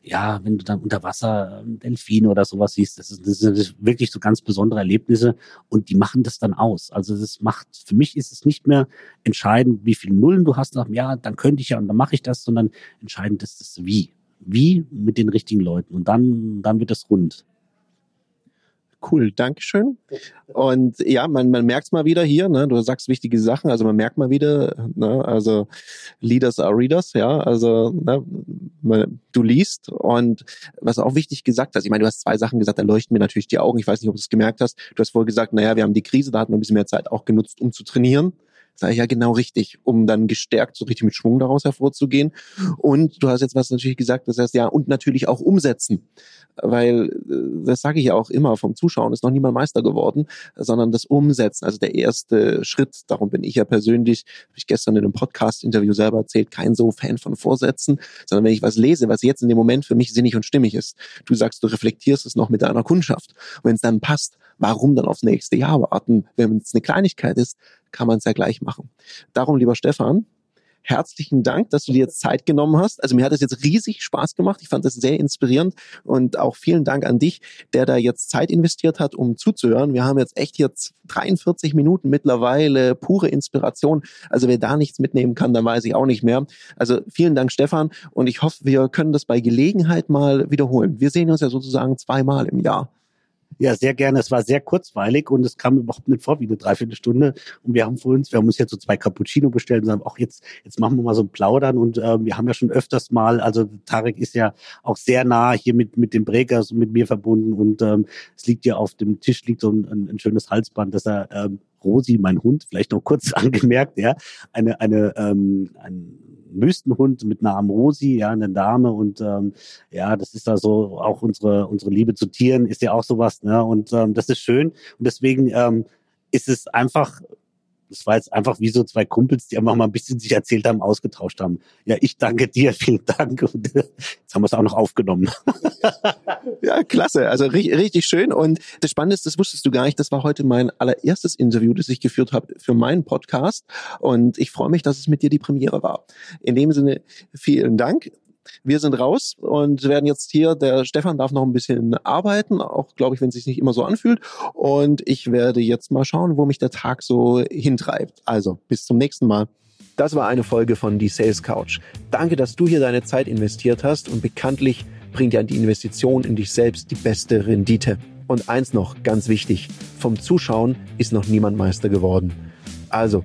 ja, wenn du dann unter Wasser äh, Delfine oder sowas siehst, das, ist, das sind wirklich so ganz besondere Erlebnisse und die machen das dann aus. Also das macht, für mich ist es nicht mehr entscheidend, wie viele Nullen du hast, nach, ja, dann könnte ich ja und dann mache ich das, sondern entscheidend ist das Wie. Wie mit den richtigen Leuten und dann, dann wird es rund. Cool, Dankeschön. Und ja, man, man merkt mal wieder hier, ne, du sagst wichtige Sachen, also man merkt mal wieder, ne, also Leaders are Readers, ja, also ne, man, du liest und was auch wichtig gesagt hast, ich meine, du hast zwei Sachen gesagt, da leuchten mir natürlich die Augen, ich weiß nicht, ob du es gemerkt hast, du hast vorher gesagt, naja, wir haben die Krise, da hatten wir ein bisschen mehr Zeit auch genutzt, um zu trainieren. Sag ich ja genau richtig, um dann gestärkt so richtig mit Schwung daraus hervorzugehen. Und du hast jetzt was natürlich gesagt, das heißt ja, und natürlich auch umsetzen weil äh, das sage ich ja auch immer vom Zuschauen, ist noch niemand Meister geworden, sondern das Umsetzen, also der erste Schritt, darum bin ich ja persönlich, habe ich gestern in einem Podcast-Interview selber erzählt, kein so Fan von Vorsätzen, sondern wenn ich was lese, was jetzt in dem Moment für mich sinnig und stimmig ist, du sagst, du reflektierst es noch mit deiner Kundschaft. Und wenn es dann passt, warum dann aufs nächste Jahr warten? Wenn es eine Kleinigkeit ist, kann man es ja gleich machen. Darum, lieber Stefan, herzlichen Dank, dass du dir jetzt Zeit genommen hast. Also mir hat es jetzt riesig Spaß gemacht. Ich fand das sehr inspirierend und auch vielen Dank an dich, der da jetzt Zeit investiert hat, um zuzuhören. Wir haben jetzt echt jetzt 43 Minuten mittlerweile pure Inspiration. Also wer da nichts mitnehmen kann, dann weiß ich auch nicht mehr. Also vielen Dank, Stefan. Und ich hoffe, wir können das bei Gelegenheit mal wiederholen. Wir sehen uns ja sozusagen zweimal im Jahr. Ja, sehr gerne. Es war sehr kurzweilig und es kam überhaupt nicht vor wie eine Dreiviertelstunde. Und wir haben für uns, wir haben uns jetzt so zwei Cappuccino bestellt und sagen, auch jetzt, jetzt machen wir mal so ein Plaudern. Und äh, wir haben ja schon öfters mal, also Tarek ist ja auch sehr nah hier mit, mit dem Breakers und mit mir verbunden. Und ähm, es liegt ja auf dem Tisch liegt so ein, ein, ein schönes Halsband, dass er ähm, Rosi, mein Hund, vielleicht noch kurz [laughs] angemerkt, ja, eine, eine, ähm, ein Wüstenhund mit Namen Rosi, ja, eine Dame und ähm, ja, das ist da so auch unsere unsere Liebe zu Tieren ist ja auch sowas, ne? Und ähm, das ist schön und deswegen ähm, ist es einfach Das war jetzt einfach wie so zwei Kumpels, die einfach mal ein bisschen sich erzählt haben, ausgetauscht haben. Ja, ich danke dir, [laughs] vielen Dank. Und jetzt haben wir es auch noch aufgenommen. [laughs] ja, klasse. Also richtig schön. Und das Spannende ist, das wusstest du gar nicht. Das war heute mein allererstes Interview, das ich geführt habe für meinen Podcast. Und ich freue mich, dass es mit dir die Premiere war. In dem Sinne, vielen Dank. Wir sind raus und werden jetzt hier, der Stefan darf noch ein bisschen arbeiten, auch glaube ich, wenn es sich nicht immer so anfühlt. Und ich werde jetzt mal schauen, wo mich der Tag so hintreibt. Also, bis zum nächsten Mal. Das war eine Folge von Die Sales Couch. Danke, dass du hier deine Zeit investiert hast und bekanntlich bringt ja die Investition in dich selbst die beste Rendite. Und eins noch, ganz wichtig, vom Zuschauen ist noch niemand Meister geworden. Also,